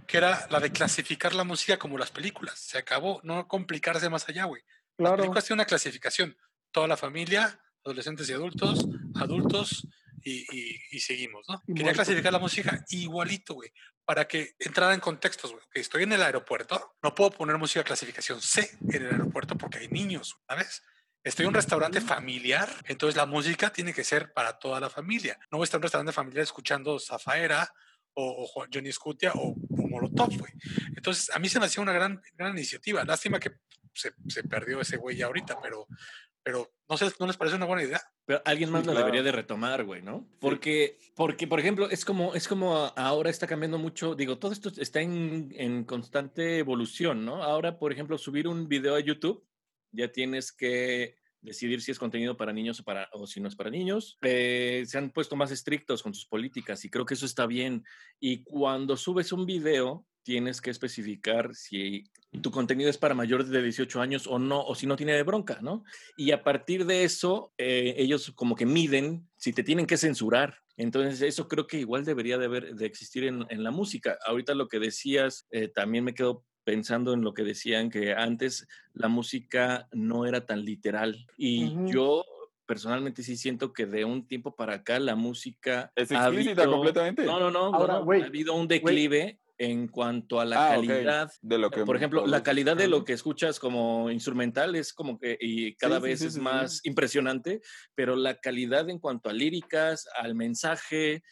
que era la de clasificar la música como las películas. Se acabó, no complicarse más allá, güey. Las Claro. películas tienen una clasificación. Toda la familia, adolescentes y adultos, adultos y, y- y seguimos, ¿no? Y Quería muertos. clasificar la música igualito, güey, para que entrara en contextos, güey. Que estoy en el aeropuerto, no puedo poner música clasificación C en el aeropuerto porque hay niños, ¿sabes? Estoy en un restaurante familiar, entonces la música tiene que ser para toda la familia. No voy a estar en un restaurante familiar escuchando Zafaera o, o Johnny Scutia o, o Molotov, güey. Entonces, a mí se me hacía una gran, gran iniciativa. Lástima que se, se perdió ese güey ya ahorita, pero, pero no sé, ¿no les parece una buena idea? Pero alguien más Sí, lo claro. debería de retomar, güey, ¿no? Porque, porque, por ejemplo, es como, es como a- ahora está cambiando mucho, digo, todo esto está en, en constante evolución, ¿no? Ahora, por ejemplo, subir un video a YouTube, ya tienes que decidir si es contenido para niños o, para, o si no es para niños. Eh, se han puesto más estrictos con sus políticas y creo que eso está bien. Y cuando subes un video, tienes que especificar si tu contenido es para mayores de 18 años o no, o si no tiene de bronca, ¿no? Y a partir de eso, eh, ellos como que miden si te tienen que censurar. Entonces, eso creo que igual debería de, haber, de existir en, en la música. Ahorita lo que decías, eh, también me quedo pensando en lo que decían que antes la música no era tan literal. Y Ujú. yo personalmente sí siento que de un tiempo para acá la música Es ha explícita habido- completamente. No, no, no, Ahora, no, güey, ha habido un declive en cuanto a la Ah, calidad. De lo que Por ejemplo, la calidad de lo que escuchas como instrumental es como que y cada Sí, vez sí, es sí, sí. más impresionante, pero la calidad en cuanto a líricas, al mensaje,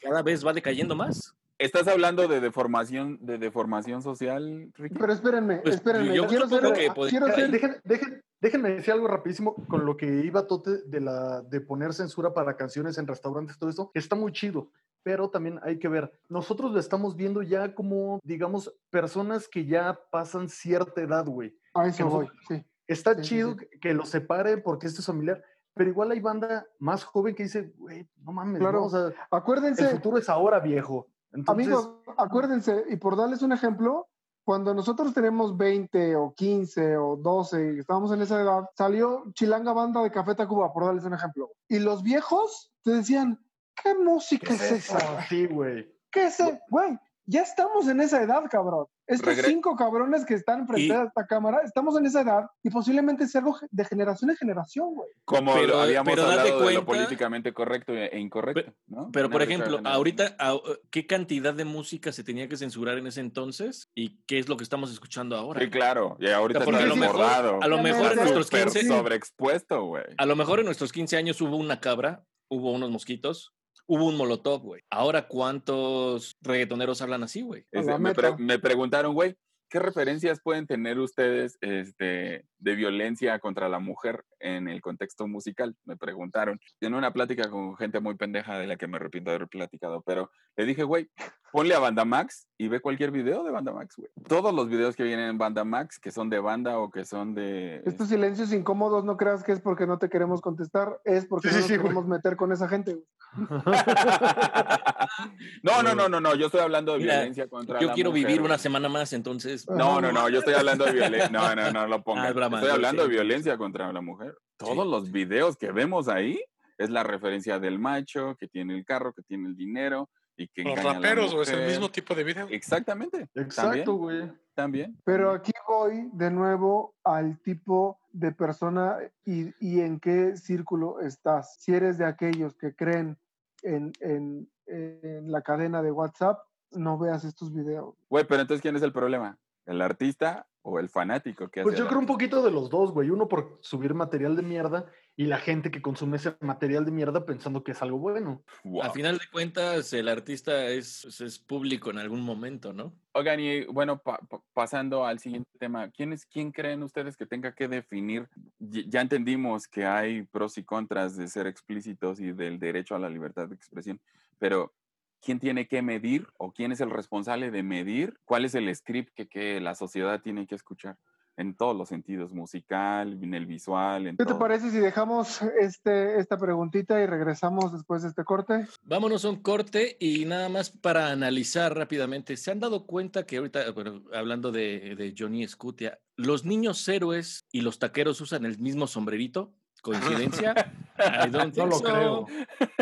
cada vez va decayendo más. ¿Estás hablando de deformación, de deformación social, Ricky? Pero espérenme, Pues, espérenme. yo quiero supongo ser, que pod- quiero ser- Dejen, dejen- déjenme decir algo rapidísimo con lo que iba Tote de, la, de poner censura para canciones en restaurantes, todo eso. Está muy chido, pero también hay que ver. Nosotros lo estamos viendo ya como, digamos, personas que ya pasan cierta edad, güey. A eso voy, sí. Está Sí, chido sí. que- que los separe porque esto es familiar, pero igual hay banda más joven que dice, güey, no mames, Claro. no, o sea, Acuérdense, el futuro es ahora, viejo. Entonces, amigos, acuérdense, y por darles un ejemplo, cuando nosotros tenemos 20 o 15 o 12 y estábamos en esa edad, salió Chilanga Banda de Café Tacuba, por darles un ejemplo. Y los viejos te decían, ¿qué música ¿qué es es esa? eso? Sí, güey. ¿Qué es eso? Güey, ya estamos en esa edad, cabrón. Estos Regre- cinco cabrones que están frente Y- a esta cámara, estamos en esa edad y posiblemente sea algo de generación en generación, güey. Como Pero- lo habíamos pero hablado de lo cuenta- políticamente correcto e incorrecto, ¿no? Pero, por ejemplo, ahorita, au- ¿qué cantidad de música se tenía que censurar en ese entonces? ¿Y qué es lo que estamos escuchando ahora? Sí, claro. Y ahorita está a lo mejor- desbordado. a lo mejor en nuestros súper 15 sobreexpuesto, güey. A lo mejor en nuestros 15 años hubo una cabra, hubo unos mosquitos, hubo un molotov, güey. Ahora, ¿cuántos reggaetoneros hablan así, güey? Me, pre- meta. me preguntaron, güey, ¿qué referencias pueden tener ustedes este, de violencia contra la mujer en el contexto musical? Me preguntaron. En una plática con gente muy pendeja de la que me arrepiento de haber platicado, pero le dije, güey, ponle a Banda Max y ve cualquier video de Banda Max, güey. Todos los videos que vienen en Banda Max, que son de banda o que son de... Estos silencios incómodos no creas que es porque no te queremos contestar, es porque Sí, no nos sí, güey. queremos meter con esa gente. güey. no, no, no, no, no, yo estoy hablando de Mira, violencia contra Yo la quiero mujer, vivir una semana más, entonces. No, no, no, yo estoy hablando de violencia. No, no, no lo pongas. Ah, es broma, estoy hablando de sí, violencia contra la mujer. Todos los videos que vemos ahí es la referencia del macho que tiene el carro, que tiene el dinero y que Los raperos, o es el mismo tipo de video. Exactamente. Exacto, güey. También. Pero aquí voy de nuevo al tipo de persona y, y en qué círculo estás. Si eres de aquellos que creen en, en- en la cadena de WhatsApp, no veas estos videos. Güey, pero entonces, ¿quién es el problema? ¿El artista o el fanático? que Pues hace yo el creo un poquito de los dos, güey. Uno por subir material de mierda y la gente que consume ese material de mierda pensando que es algo bueno. Wow. A final de cuentas, el artista es, pues, es público en algún momento, ¿no? Oigan, y bueno, pa- pa- pasando al siguiente tema, ¿quién, es, ¿quién creen ustedes que tenga que definir? Y- Ya entendimos que hay pros y contras de ser explícitos y del derecho a la libertad de expresión, pero ¿quién tiene que medir o quién es el responsable de medir cuál es el script que, que la sociedad tiene que escuchar? En todos los sentidos, musical, en el visual, en ¿Qué te todo. parece si dejamos este, esta preguntita y regresamos después de este corte? Vámonos a un corte y nada más para analizar rápidamente. ¿Se han dado cuenta que ahorita, bueno, hablando de, de Johnny Scutia, los niños héroes y los taqueros usan el mismo sombrerito? ¿Coincidencia? I don't No lo so. creo.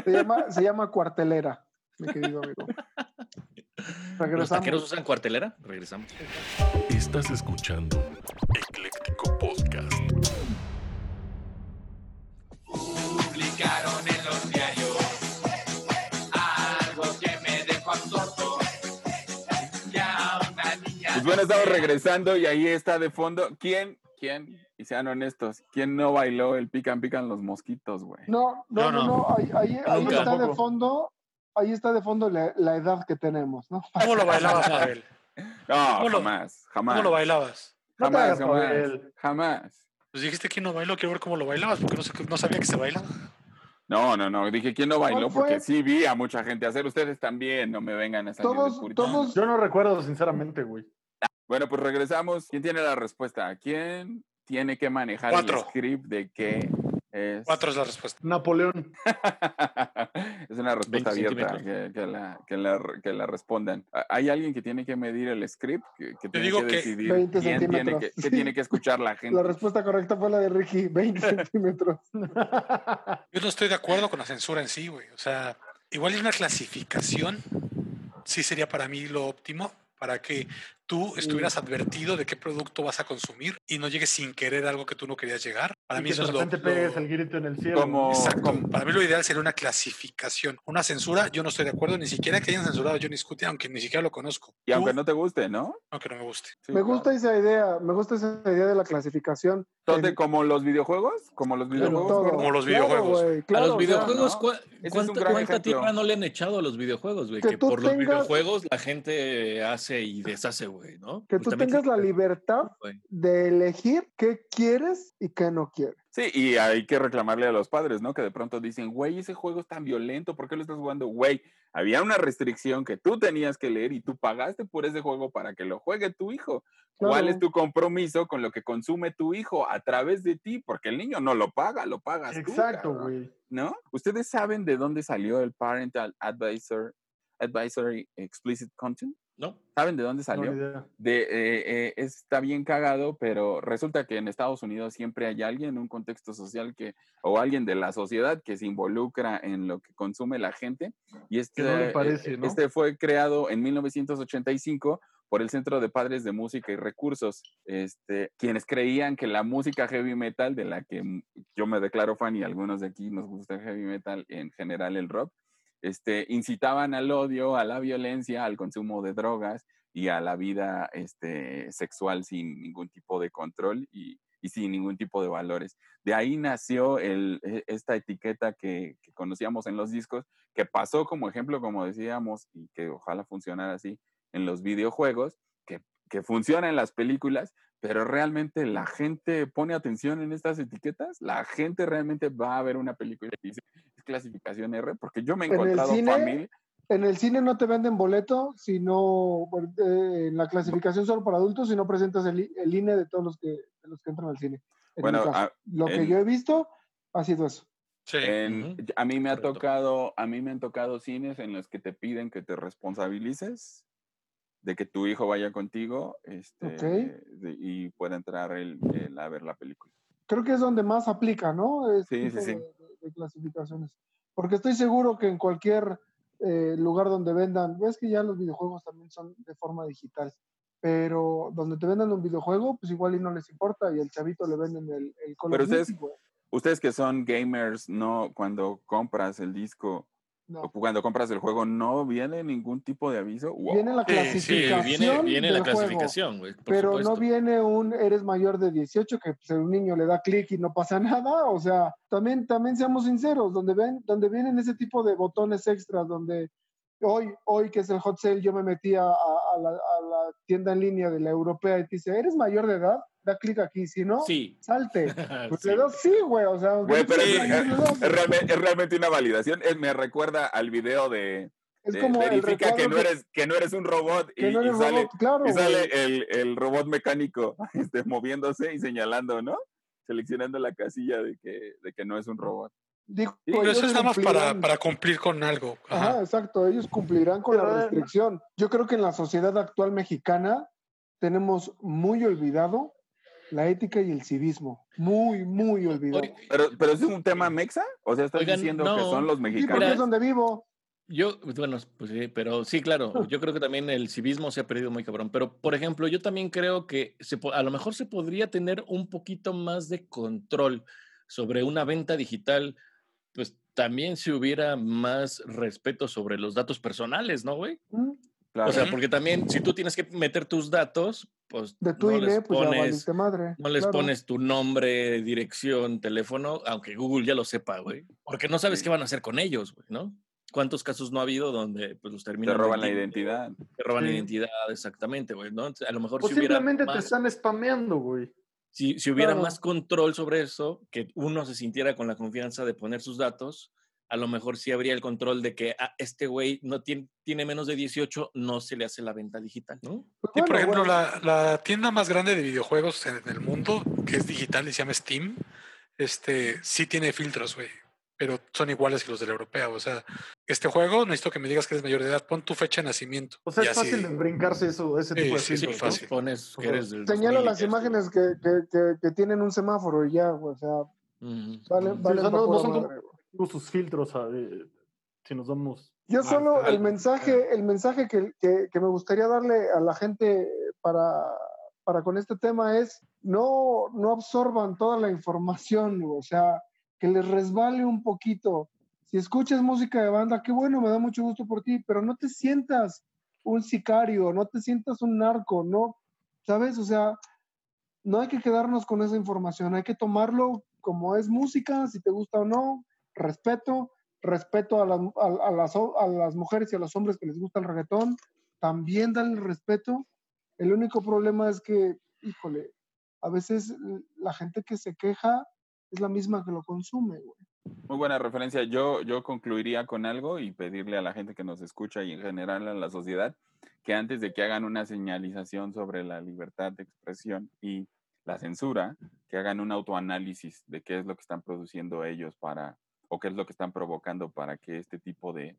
Se llama, se llama cuartelera, mi querido amigo. ¿Los Regresamos. taqueros usan cuartelera? Regresamos. Estás escuchando Ecléctico Podcast. Publicaron en los diarios algo que me dejó absorto. Ya una niña. Pues bueno, estamos regresando y ahí está de fondo. ¿Quién, quién, y sean honestos, quién no bailó el pican pican los mosquitos, güey? No, no, no, no, ahí, ahí- está de fondo, ahí está de fondo la, la edad que tenemos, ¿no? ¿Cómo lo bailabas, Pavel? No, ¿Cómo lo- jamás, jamás. ¿Cómo lo bailabas? No Jamás, hagas, jamás, jamás. Pues dijiste que no bailó, quiero ver cómo lo bailabas, porque no, sé- no sabía que se bailaba. No, no, no, dije quién no bailó porque sí vi a mucha gente hacer. Ustedes también, no me vengan a salir de Todos, puritano. todos, Yo no recuerdo, sinceramente, güey. Bueno, pues regresamos. ¿Quién tiene la respuesta? ¿Quién tiene que manejar Cuatro. el script de qué es? Cuatro es la respuesta. Napoleón. Es una respuesta 20 abierta que, que la, que, la, que la respondan. ¿Ha- ¿Hay alguien que tiene que medir el script? Que, que tiene digo que que- decidir 20 quién tiene centímetros. que, qué tiene que escuchar la gente. La respuesta correcta fue la de Ricky, 20 centímetros. Yo no estoy de acuerdo con la censura en sí, güey. O sea, igual es una clasificación, sí sería para mí lo óptimo, para que tú estuvieras advertido de qué producto vas a consumir y no llegues sin querer a algo que tú no querías llegar. Para Y mí que eso de es lo, repente lo- pegues el grito en el cielo. Como, Exacto. como- Para mí lo ideal sería una clasificación. Una censura, yo no estoy de acuerdo, ni siquiera que hayan censurado a Johnny Scooter, aunque ni siquiera lo conozco. y aunque Tú, no te guste, ¿no? aunque no me guste. Sí, Me claro. gusta esa idea, me gusta esa idea de la clasificación. Entonces, como los videojuegos, como los videojuegos. Como los Claro, videojuegos. a claro, los o sea, videojuegos, ¿no? ¿cuá- Ese es ¿cuánta, cuánta tierra no le han echado a los videojuegos, güey? Que Que, por los tengas- videojuegos la gente hace y deshace, güey, ¿no? que tú Justamente- tengas la libertad de elegir qué quieres y qué no quieres. Sí, y hay que reclamarle a los padres, ¿no? Que de pronto dicen, güey, ese juego es tan violento, ¿por qué lo estás jugando? Güey, había una restricción que tú tenías que leer y tú pagaste por ese juego para que lo juegue tu hijo. ¿Cuál es tu compromiso con lo que consume tu hijo a través de ti? Porque el niño no lo paga, lo pagas tú, Exacto, güey. ¿No? ¿Ustedes saben de dónde salió el Parental Advisor, Advisory Explicit Content? ¿No? ¿Saben de dónde No, salió? de, eh, eh, está bien cagado, pero resulta que en Estados Unidos siempre hay alguien en un contexto social que, o alguien de la sociedad que se involucra en lo que consume la gente. Y este, no le eh, ¿no? este fue creado en 1985 por el Centro de Padres de Música y Recursos, este, quienes creían que la música heavy metal, de la que yo me declaro fan y algunos de aquí nos gusta el heavy metal, en general el rock, este, incitaban al odio, a la violencia, al consumo de drogas y a la vida este, sexual sin ningún tipo de control y, sin ningún tipo de valores. De ahí nació e- esta etiqueta que, que conocíamos en los discos, que pasó como ejemplo, como decíamos, y que ojalá funcionara así en los videojuegos, que, que funciona en las películas, pero realmente la gente pone atención en estas etiquetas, la gente realmente va a ver una película y dice, es clasificación R, porque yo me he En el encontrado cine, familia. En el cine no te venden boleto, sino eh, en la clasificación solo para adultos, si no presentas el, I- el INE de todos los que, de los que entran al cine. En Bueno, a- lo que en- yo he visto ha sido eso. Sí. En- a mí me ha correcto. tocado, a mí me han tocado cines en los que te piden que te responsabilices de que tu hijo vaya contigo este, de- y pueda entrar él a ver la película. Creo que es donde más aplica, ¿no? Este Sí, sí, sí. De, clasificaciones. Porque estoy seguro que en cualquier eh, lugar donde vendan, ves que ya los videojuegos también son de forma digital, pero donde te vendan un videojuego, pues igual y no les importa y el chavito le venden el, el Call Pero ustedes, ustedes que son gamers, no, cuando compras el disco, No. cuando compras el juego, ¿no viene ningún tipo de aviso? Wow. Viene la Sí, sí, Sí, clasificación. viene, viene la del clasificación, güey. pero supuesto. no viene un eres mayor de 18 que pues, un niño le da clic y no pasa nada, o sea, también también seamos sinceros, donde ven donde vienen ese tipo de botones extras donde hoy hoy que es el hot sale yo me metí a, a- a la, a la tienda en línea de la europea y te dice, "¿Eres mayor de edad?" Da clic aquí, si no, Sí. salte. Pues Sí, le das sí, güey, o sea, Güey, pero es, realmente, es realmente una validación. Es- me recuerda al video de, es de como el verifica que no, eres, que no eres un robot y, no sale, robot, claro, y sale el, el robot mecánico este, moviéndose y señalando, ¿no? Seleccionando la casilla de que, de que no es un robot. Digo, Sí, Pero eso ellos es nada más para, para cumplir con algo. Ajá. Ajá, exacto, ellos cumplirán con la Pero, restricción. Yo creo que en la sociedad actual mexicana tenemos muy olvidado la ética y el civismo. Muy, muy olvidado. Pero, pero es un tema mexa, o sea, estás Oigan, diciendo que son los Sí, porque mexicanos. es donde vivo. Yo, bueno, pues sí, pero sí, claro, yo creo que también el civismo se ha perdido muy cabrón. Pero, por ejemplo, yo también creo que se, a lo mejor se podría tener un poquito más de control sobre una venta digital, pues también si hubiera más respeto sobre los datos personales, ¿no, güey? Claro. O sea, porque también si tú tienes que meter tus datos, pues De tu no INE, les pues pones, madre. no les claro. pones tu nombre, dirección, teléfono, aunque Google ya lo sepa, güey. Porque no sabes Sí. qué van a hacer con ellos, güey, ¿no? ¿Cuántos casos no ha habido donde pues, los te terminan roban la identidad. Te roban la identidad, exactamente, güey, ¿no? A lo mejor O si hubiera, simplemente te están spameando, güey. si, si hubiera Claro. más control sobre eso, que uno se sintiera con la confianza de poner sus datos, a lo mejor sí habría el control de que ah, este güey no tiene, tiene menos de 18, no se le hace la venta digital, ¿no? Pues Sí, por ejemplo, bueno, la, la tienda más grande de videojuegos en el mundo, que es digital y se llama Steam, este, sí tiene filtros, güey. pero son iguales que los de la europea. O sea, este juego necesito que me digas que eres mayor de edad, pon tu fecha de nacimiento. O sea, Y es fácil así- de brincarse eso, ese Sí, tipo de sí, sí, filtros, ¿no? fácil. Pones que eres del Señala 2000 y las imágenes que, que, que, que tienen un semáforo y ya, güey, o sea, Ujú. vale, Sí, vale o sea, no, no son. Sus filtros, a- eh, si nos damos... Yo solo el mensaje, el mensaje que, que- que me gustaría darle a la gente para, para con este tema es no, no absorban toda la información, o sea, que les resbale un poquito. Si escuchas música de banda, qué bueno, me da mucho gusto por ti, pero no te sientas un sicario, no te sientas un narco, no, ¿sabes? O sea, no hay que quedarnos con esa información, hay que tomarlo como es música, si te gusta o no, respeto, respeto a las, mujeres y a los hombres que les gusta el reggaetón, también dan el respeto. El único problema es que, híjole, a veces la gente que se queja es la misma que lo consume. Muy buena referencia. Yo, yo concluiría con algo y pedirle a la gente que nos escucha y en general a la sociedad que antes de que hagan una señalización sobre la libertad de expresión y la censura, que hagan un autoanálisis de qué es lo que están produciendo ellos para, o qué es lo que están provocando para que este tipo de,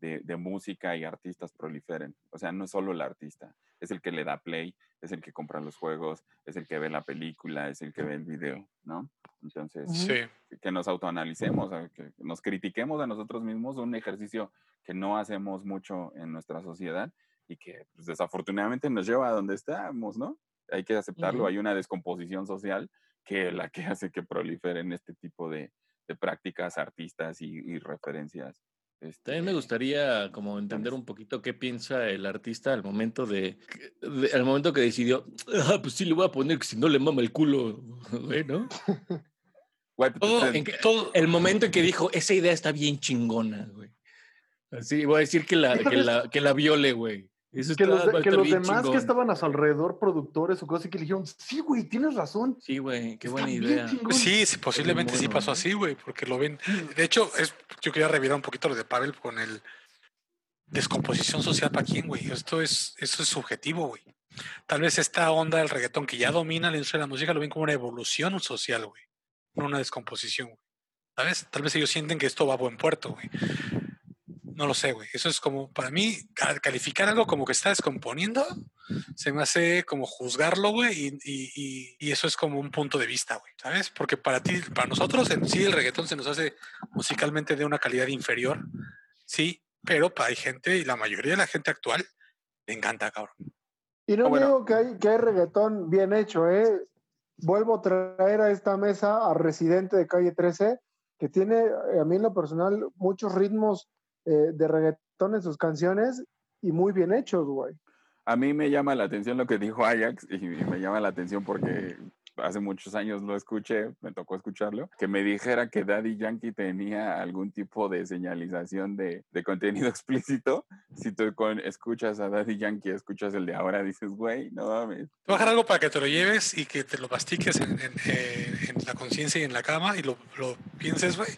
de, de música y artistas proliferen. O sea, no es solo el artista, es el que le da play, es el que compra los juegos, es el que ve la película, es el que ve el video, ¿no? Entonces, Sí. que nos autoanalicemos, a- que nos critiquemos a nosotros mismos, un ejercicio que no hacemos mucho en nuestra sociedad y que pues, desafortunadamente nos lleva a donde estamos, ¿no? Hay que aceptarlo, Ujú. hay una descomposición social que la que hace que proliferen este tipo de, de prácticas, artistas y, y referencias. este, También me gustaría como entender un poquito qué piensa el artista al momento de, de- al momento que decidió, ah, pues sí le voy a poner que si no le mama el culo, güey, ¿no? Pues, Todo- En que- todo- el momento en que dijo, esa idea está bien chingona, güey. Así, voy a decir que la, que la, que la viole, güey. Eso Que los, de- que los demás que chingón. estaban a su alrededor, productores o cosas así, que le dijeron, sí, güey, tienes razón. Sí, güey, qué buena idea. chingón". Pues sí, sí, posiblemente sí bueno, pasó ¿no? así, güey, porque lo ven. De hecho, es, yo quería revirar un poquito lo de Pavel con el descomposición social para quién, güey. Esto es, eso es subjetivo, güey. Tal vez esta onda del reggaetón que ya domina la industria de la música lo ven como una evolución social, güey, no una descomposición, güey. ¿Sabes? Tal vez ellos sienten que esto va a buen puerto, güey. No lo sé, güey. Eso es como, para mí, ca- calificar algo como que está descomponiendo, se me hace como juzgarlo, güey, y, y- eso es como un punto de vista, güey, ¿sabes? Porque para ti, para nosotros en sí el reggaetón se nos hace musicalmente de una calidad inferior, sí, pero para hay gente, y la mayoría de la gente actual, le encanta, cabrón. Y no Ah, bueno. digo que hay, que hay reggaetón bien hecho, ¿eh? Vuelvo a traer a esta mesa a Residente de Calle 13, que tiene, eh, a mí en lo personal, muchos ritmos eh, de reggaetón en sus canciones y muy bien hechos, güey. A mí me llama la atención lo que dijo Ajax y me llama la atención porque hace muchos años lo escuché, me tocó escucharlo, que me dijera que Daddy Yankee tenía algún tipo de señalización de, de contenido explícito. Si tú con, escuchas a Daddy Yankee, escuchas el de ahora, dices, güey, no mames. Te voy a dejar algo para que te lo lleves y que te lo mastiques en, en- en- en la conciencia y en la cama y lo, lo pienses, güey.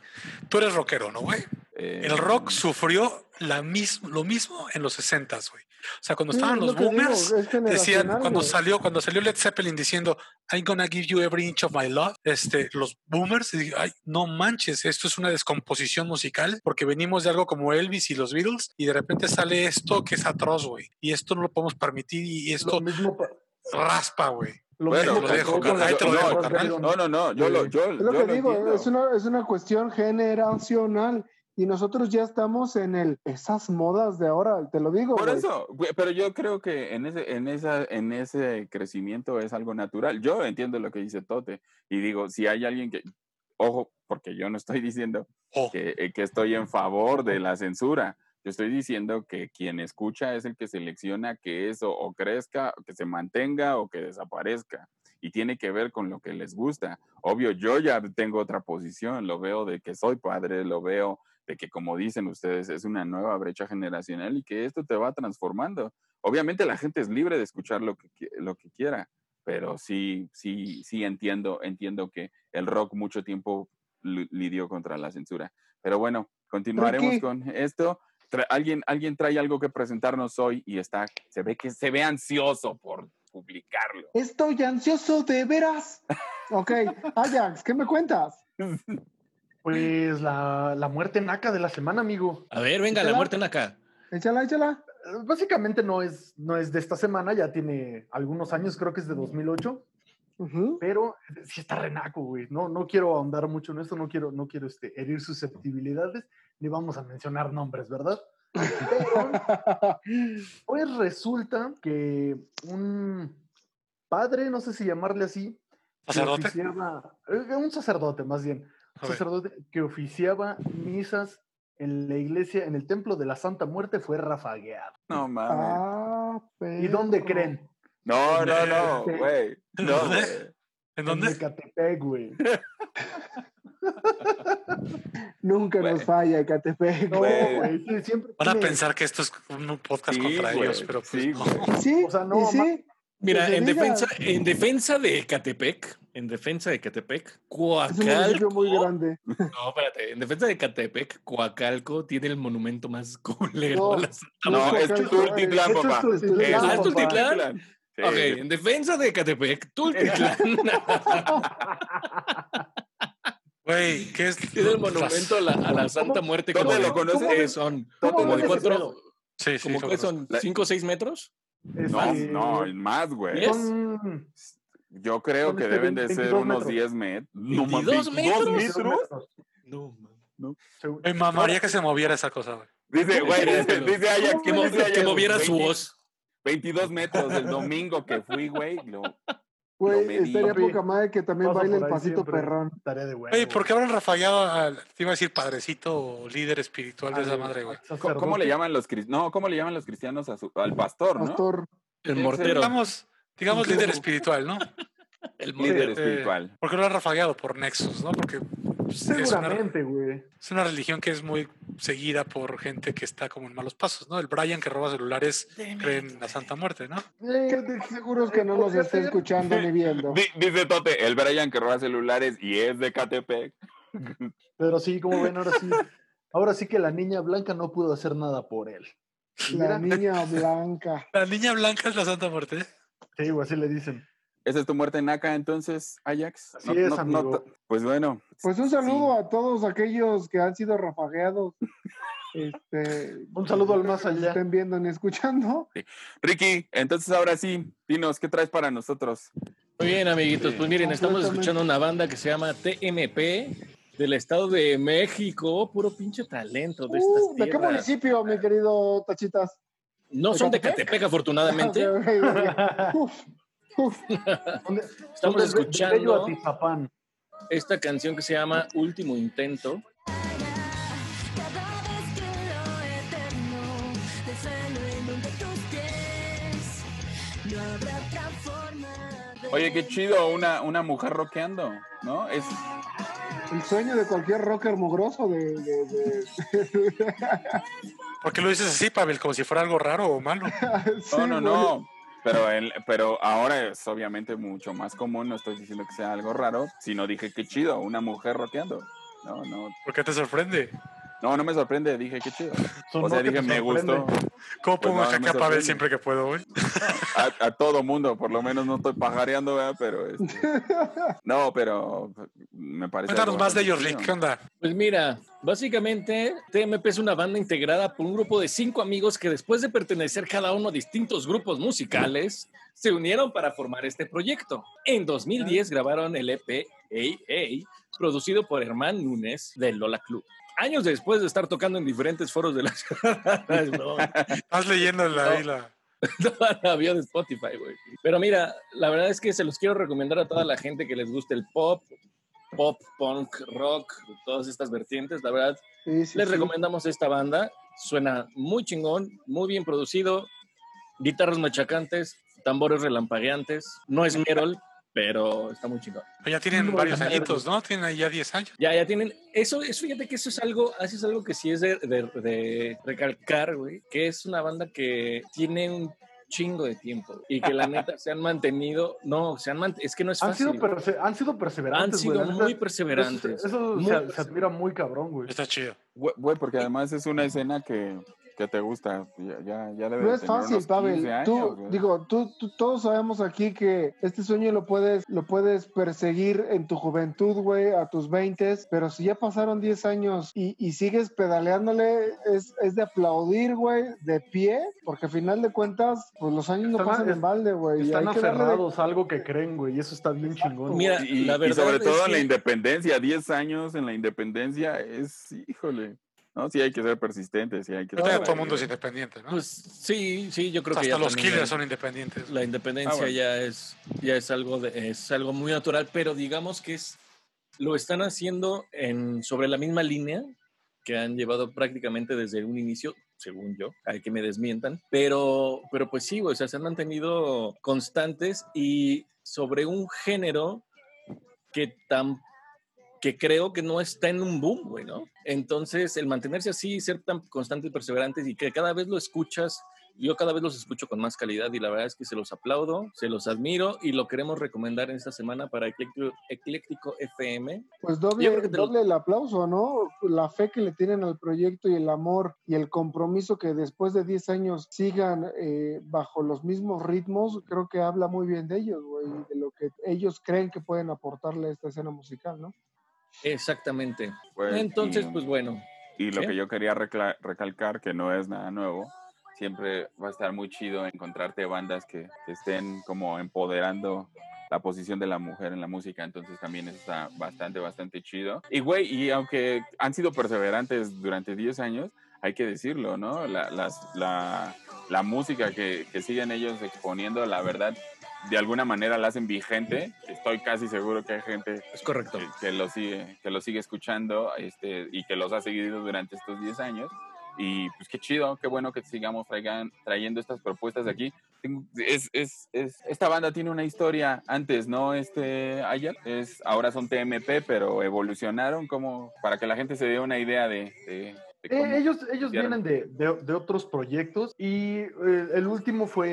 Tú eres rockero, ¿no, güey? Eh, El rock sufrió la mis- lo mismo en los 60s, güey. O sea, cuando estaban es los digo, boomers, es decían, cuando salió, cuando salió Led Zeppelin diciendo, I'm gonna give you every inch of my love, este, los boomers, y dije, ay, no manches, esto es una descomposición musical, porque venimos de algo como Elvis y los Beatles, y de repente sale esto que es atroz, güey. Y esto no lo podemos permitir, y esto Lo mismo, pa- raspa, güey. lo Bueno, lo dejo, ahí te lo dejo. No, no, no, yo lo, yo, Es lo yo que lo digo, es una, es una cuestión generacional y nosotros ya estamos en el esas modas de ahora, te lo digo. Por eso, pero yo creo que en ese, en esa, en ese crecimiento es algo natural. Yo entiendo lo que dice Tote y digo, si hay alguien que, ojo, porque yo no estoy diciendo Oh, que, eh, que estoy en favor de la censura. Yo estoy diciendo que quien escucha es el que selecciona que eso o crezca, que se mantenga o que desaparezca. Y tiene que ver con lo que les gusta. Obvio, yo ya tengo otra posición, lo veo de que soy padre, lo veo de que, como dicen ustedes, es una nueva brecha generacional y que esto te va transformando. Obviamente la gente es libre de escuchar lo que, lo que quiera, pero sí, sí, sí entiendo, entiendo que el rock mucho tiempo li- lidió contra la censura. Pero bueno, continuaremos con esto. Tra- alguien, alguien trae algo que presentarnos hoy y está, se ve que se ve ansioso por publicarlo. Estoy ansioso de veras. Ok, Ajax, ¿qué me cuentas? Pues la, la muerte naca de la semana, amigo. A ver, venga, la muerte en acá. Échala, échala. Eh, Básicamente no es, no es de esta semana, ya tiene algunos años, creo que es de 2008, Ujú. pero sí está renaco, güey. No, no quiero ahondar mucho en esto, no quiero, no quiero este, herir susceptibilidades, ni vamos a mencionar nombres, ¿verdad? Pero, pues resulta que un padre, no sé si llamarle así, que ¿Sacerdote? oficiaba- eh, un sacerdote más bien. Sacerdote que oficiaba misas en la iglesia, en el templo de la Santa Muerte, fue rafagueado. No mames. Ah, ¿Y dónde creen? No, no, no, ¿En güey. No, dónde? ¿En En dónde? Ecatepec, güey. Nunca nos falla, Ecatepec. No, Güey. güey, sí, siempre Van a pensar que esto es un podcast Sí, contra ellos, pero pues sí, no. Sí, O sea, no, y sí. Mira, en diga. defensa, en defensa de Ecatepec, en defensa de Ecatepec, Es un muy Coacalco. grande. No, espérate, en defensa de Ecatepec, Coacalco tiene el monumento más culero. No, a la Santa No, Muerte. es Coacalco, Tultitlán, papá. Ah, es ¿es Tultitlán? Sí, Ok, en defensa de Ecatepec, Tultitlán Güey, ¿qué es? tiene el monumento a la, a la Santa Muerte. ¿Dónde como lo de- conoces? eh, son ¿Cómo como de cuatro? Sí, sí, como que son cinco o seis metros. No, Este, no, más, güey. Yo creo que deben de 22 ser unos metros. 10 metros. No, mames, 22 metros. metros. No, man. Según- Me mamaría que se moviera esa cosa, güey. Dice, güey, dice, dice Ajax, Que, mo- dice Ajax, que moviera su 20 voz. 22 metros el domingo que fui, güey. lo- Güey, estaría poca madre que también paso baile el pasito siempre. perrón. Tarea de huevo. Oye, ¿por qué habrán rafallado al, te iba a decir padrecito o líder espiritual de esa madre, güey? ¿Cómo, le llaman los cristianos? No, ¿cómo le llaman los cristianos a su- al pastor, no? Pastor. El mortero. Digamos, digamos líder espiritual, ¿no? El Líder mortero. espiritual. Porque lo han rafallado por Nexus, ¿no? Porque pues, es, una, Seguramente, güey. es una religión que es muy seguida por gente que está como en malos pasos, ¿no? El Brian que roba celulares cree en la Santa Muerte, ¿no? Eh, seguros que no nos está escuchando ni viendo. Di- Dice Tote, el Brian que roba celulares y es de Catepec. Pero sí, como ven, ahora sí. Ahora sí que la niña blanca no pudo hacer nada por él. La niña blanca. La niña blanca es la Santa Muerte. Sí, güey, así le dicen. ¿Esa es tu muerte naca entonces, Ajax? Así es, amigo. to- pues bueno. Pues un saludo a todos aquellos que han sido rafagueados. Este, Un saludo al más allá. estén viendo ni escuchando. Ricky, entonces ahora sí, dinos, ¿qué traes para nosotros? Muy bien, amiguitos. Pues miren, estamos escuchando una banda que se llama TMP del Estado de México. Puro pinche talento de estas Uh, ¿De qué municipio, mi querido Tachitas? No son de. Catepec, afortunadamente. Ok, ok, ok. Uf, uf. ¿Dónde- Estamos escuchando esta canción que se llama Último Intento. Oye, qué chido, una, una mujer rockeando, ¿no? Es, El sueño de cualquier rocker mugroso de... de- de- ¿Por qué lo dices así, Pavel? Como si fuera algo raro o malo. Sí, no, no, no. Pero, el, pero ahora es obviamente mucho más común, no estoy diciendo que sea algo raro, sino dije qué chido, una mujer rockeando. No, no, ¿Por qué te sorprende? No, no me sorprende, dije qué chido. O sea, que dije te me gustó. ¿Cómo Pues pongo no, en no me jaque a Pavel sorprende. siempre que puedo, güey? A, a todo mundo, por lo menos no estoy pajareando, ¿verdad? Pero este, no, pero me parece. Cuéntanos más de ellos, Rick. ¿Qué onda? Pues mira, básicamente TMP es una banda integrada por un grupo de cinco amigos que después de pertenecer cada uno a distintos grupos musicales, se unieron para formar este proyecto. En 2010 grabaron el EP AA, producido por Herman Núñez del Lola Club. Años después de estar tocando en diferentes foros de la ciudad. no, Estás leyendo la, ahí la- toda la bio de Spotify, güey. Pero mira, la verdad es que se los quiero recomendar a toda la gente que les guste el pop, pop, punk, rock, todas estas vertientes. La verdad, Sí, sí, les sí. recomendamos esta banda. Suena muy chingón, muy bien producido, guitarras machacantes, tambores relampagueantes. No es Merol, pero está muy chingón. Pero ya tienen No, varios añitos, ¿no? Tienen ahí ya 10 años. Ya, ya tienen. Eso, eso fíjate que eso es algo, eso es algo que sí es de, de- de recalcar, güey, que es una banda que tiene un chingo de tiempo y que la neta se han mantenido. No, se han mant- es que no es Han fácil. sido, perse- han sido perseverantes. Han sido neta, muy perseverantes. Eso, eso Muy se, se admira muy cabrón, güey. Está chido. Güey, porque además es una escena que, ¿qué te gusta? Ya, ya, ya debe No es fácil, Pavel. 15 años, Tú, güey. digo, tú, tú- todos sabemos aquí que este sueño lo puedes, lo puedes perseguir en tu juventud, güey, a tus 20, pero si ya pasaron 10 años y, y sigues pedaleándole, es, es de aplaudir, güey, de pie, porque al final de cuentas, pues los años no Están- pasan es- en balde, güey. y Están de- aferrados a algo que creen, güey, y eso está bien chingón. Mira, y, la y verdad sobre es todo en la independencia, 10 años en la independencia es, híjole, ¿no? Sí hay que ser persistente, sí hay que ser- todo el mundo es independiente, ¿no? Pues sí, sí, yo creo que Hasta ya los killers son independientes. La independencia Ah, bueno. ya es ya es algo de- es algo muy natural, pero digamos que es lo están haciendo en sobre la misma línea que han llevado prácticamente desde un inicio, según yo, hay que me desmientan, pero pero pues sí, o sea, se han mantenido constantes y sobre un género que tan que creo que no está en un boom, güey, ¿no? Entonces, el mantenerse así, ser tan constantes y perseverantes y que cada vez lo escuchas, yo cada vez los escucho con más calidad y la verdad es que se los aplaudo, se los admiro y lo queremos recomendar en esta semana para Ecléctico, Ecléctico FM. Pues doble, lo- doble el aplauso, ¿no? La fe que le tienen al proyecto y el amor y el compromiso que después de 10 años sigan eh, bajo los mismos ritmos, creo que habla muy bien de ellos, güey, de lo que ellos creen que pueden aportarle a esta escena musical, ¿no? Exactamente. Pues, Entonces, y- pues bueno. Y lo ¿Sí? que yo quería recalcar, que no es nada nuevo, siempre va a estar muy chido encontrarte bandas que, que estén como empoderando la posición de la mujer en la música, entonces también está bastante, bastante chido. Y güey, y aunque han sido perseverantes durante 10 años, hay que decirlo, ¿no? La, las- la, la música que, que siguen ellos exponiendo, la verdad, de alguna manera la hacen vigente. Estoy casi seguro que hay gente Es correcto. que, que lo sigue, que lo sigue escuchando este, y que los ha seguido durante estos 10 años. Y pues qué chido, qué bueno que sigamos traigan, trayendo estas propuestas de aquí. Tengo- Es, es, es- esta banda tiene una historia antes, ¿no? Este, Ayal, es, ahora son TMP, pero evolucionaron como para que la gente se dé una idea de... Eh, ellos ellos vienen de, de- de otros proyectos y eh, el último fue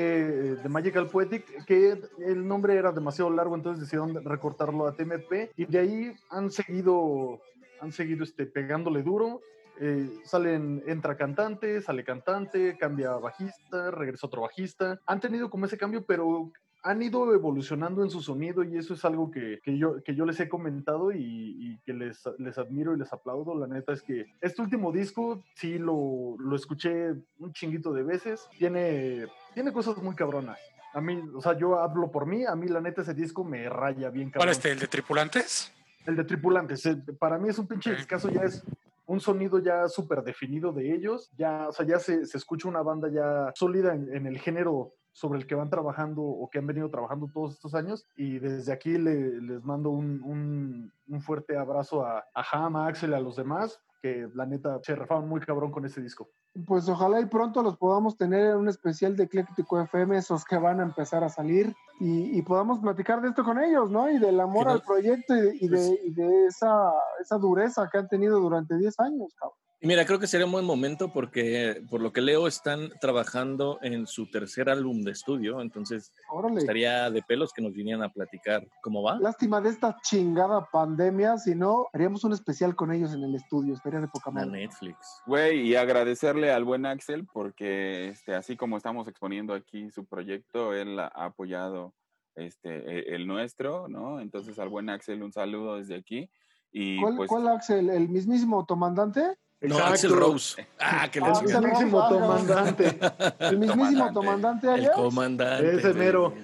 eh, The Magical Poetic, que el nombre era demasiado largo, entonces decidieron recortarlo a TMP y de ahí han seguido, han seguido este, pegándole duro. eh, salen, entra cantante, sale cantante, cambia bajista, regresa otro bajista. Han tenido como ese cambio, pero han ido evolucionando en su sonido y eso es algo que, que yo, que yo les he comentado y, y que les, les admiro y les aplaudo. La neta es que este último disco sí lo, lo escuché un chinguito de veces. Tiene, tiene cosas muy cabronas. A mí, o sea, yo hablo por mí, a mí la neta ese disco me raya bien ¿Cuál cabrón. es este? ¿El de tripulantes? El de tripulantes. eh, Para mí es un pinche discazo, ya es un sonido ya súper definido de ellos. Ya, o sea, ya se, se escucha una banda ya sólida en, en el género sobre el que van trabajando o que han venido trabajando todos estos años. Y desde aquí le- les mando un, un- un fuerte abrazo a, a Ham, a Axel, a los demás, que la neta se refaban muy cabrón con ese disco. Pues ojalá y pronto los podamos tener en un especial de Ecléctico FM, esos que van a empezar a salir, y, y podamos platicar de esto con ellos, ¿no? Y del amor al proyecto y de, y de- y de esa, esa dureza que han tenido durante 10 años, cabrón. Mira, creo que sería un buen momento porque, por lo que leo, están trabajando en su tercer álbum de estudio. Entonces, Órale. estaría de pelos que nos vinieran a platicar cómo va. Lástima de esta chingada pandemia, si no, haríamos un especial con ellos en el estudio, estaría de poca A madre. Netflix. Güey, y agradecerle al buen Axel porque este, así como estamos exponiendo aquí su proyecto, él ha apoyado este, e- el nuestro, ¿no? Entonces al buen Axel un saludo desde aquí. Y ¿Cuál, pues, cuál Axel? ¿El mismísimo tomandante? No. Axel Rose. Ah, que Ah, le Axel El ah, comandante. ¿El mismísimo Comandante. tomandante El allá? comandante. Ese mero.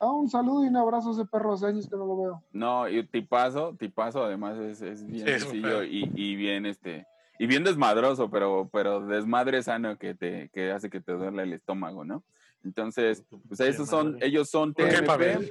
Ah, un saludo y un abrazo a ese perro, hace años que no lo veo. no, y tipazo, tipazo además es, es bien Sí, sencillo y, y bien este y bien desmadroso, pero, pero desmadre sano que te que hace que te duele el estómago, ¿no? Entonces, pues esos son, ellos son ¿Por qué, TMP.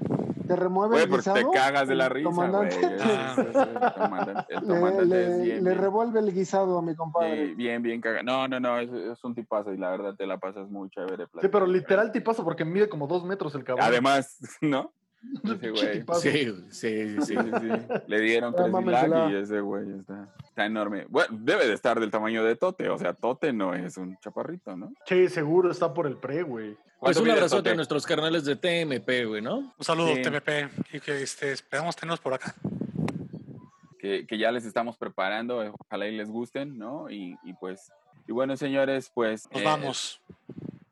¿Te remueve el porque te guisado? cagas de la risa, comandante. Ah. El comandante, Le, comandante le- es bien, le bien- revuelve el guisado a mi compadre. Sí, bien, bien cagado. No, no, no, es, es un tipazo y la verdad te la pasas muy chévere. Sí, pero literal tipazo porque mide como dos metros el cabrón. Además, ¿no? Ese güey. Sí, sí, sí. Sí, sí, sí. Le dieron Ah. Luck y ese güey está, está enorme. Bueno, debe de estar del tamaño de Tote. O sea, Tote no es un chaparrito, ¿no? Che, seguro está por el pre, güey. Pues ¿Cuánto un abrazote a nuestros carnales de TMP, güey, ¿no? Un saludo, Sí. TMP, y que este, esperamos tenerlos por acá. Que, que ya les estamos preparando. Ojalá y les gusten, ¿no? Y, y pues, y Y bueno, señores, pues. Nos eh, vamos.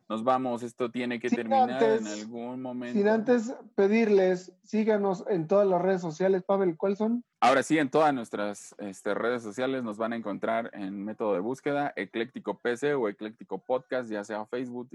Nos vamos. Esto tiene que Sin terminar antes- en algún momento. Sin antes pedirles, síganos en todas las redes sociales. Pavel, ¿cuáles son? Ahora sí, en todas nuestras este, redes sociales nos van a encontrar en método de búsqueda, Ecléctico PC o Ecléctico Podcast, ya sea Facebook,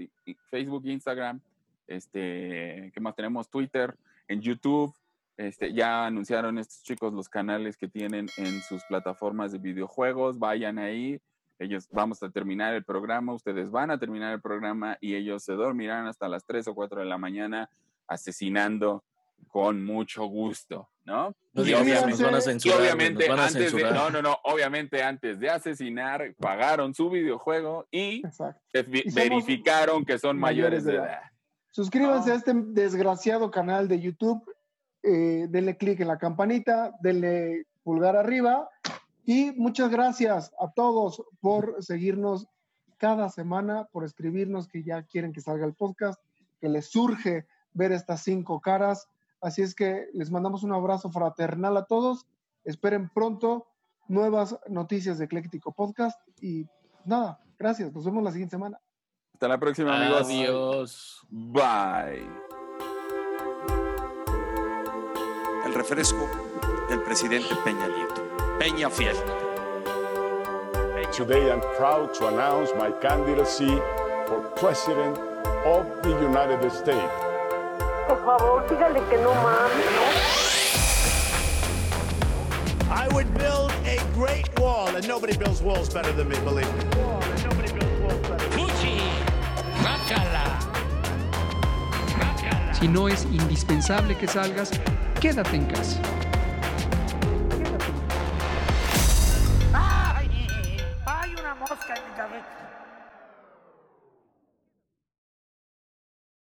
Facebook, Instagram, este, ¿qué más tenemos? Twitter, en YouTube. Este, ya anunciaron estos chicos los canales que tienen en sus plataformas de videojuegos. Vayan ahí. Ellos vamos a terminar el programa, ustedes van a terminar el programa y ellos se dormirán hasta las 3 o 4 de la mañana asesinando con mucho gusto, ¿no? No Y obviamente- nos van a y censurar, güey, obviamente nos van a antes de, no, no, no, obviamente antes de asesinar pagaron su videojuego y verificaron que son mayores de edad. Suscríbanse a este desgraciado canal de YouTube. eh, denle clic en la campanita, denle pulgar arriba. Y muchas gracias a todos por seguirnos cada semana, por escribirnos que ya quieren que salga el podcast, que les surge ver estas cinco caras. Así es que les mandamos un abrazo fraternal a todos. Esperen pronto nuevas noticias de Ecléctico Podcast. Y nada, gracias. Nos vemos la siguiente semana. Hasta la próxima, amigos. Adiós. Bye. El refresco del presidente Peña Nieto. Peña Fiel. Today I'm proud to announce my candidacy for President of the United States. Por favor, dígale que no mames, I would build a great wall, and nobody builds walls better than me, believe me. Si no es indispensable que salgas, quédate en casa. ¡Ay! ¡Hay una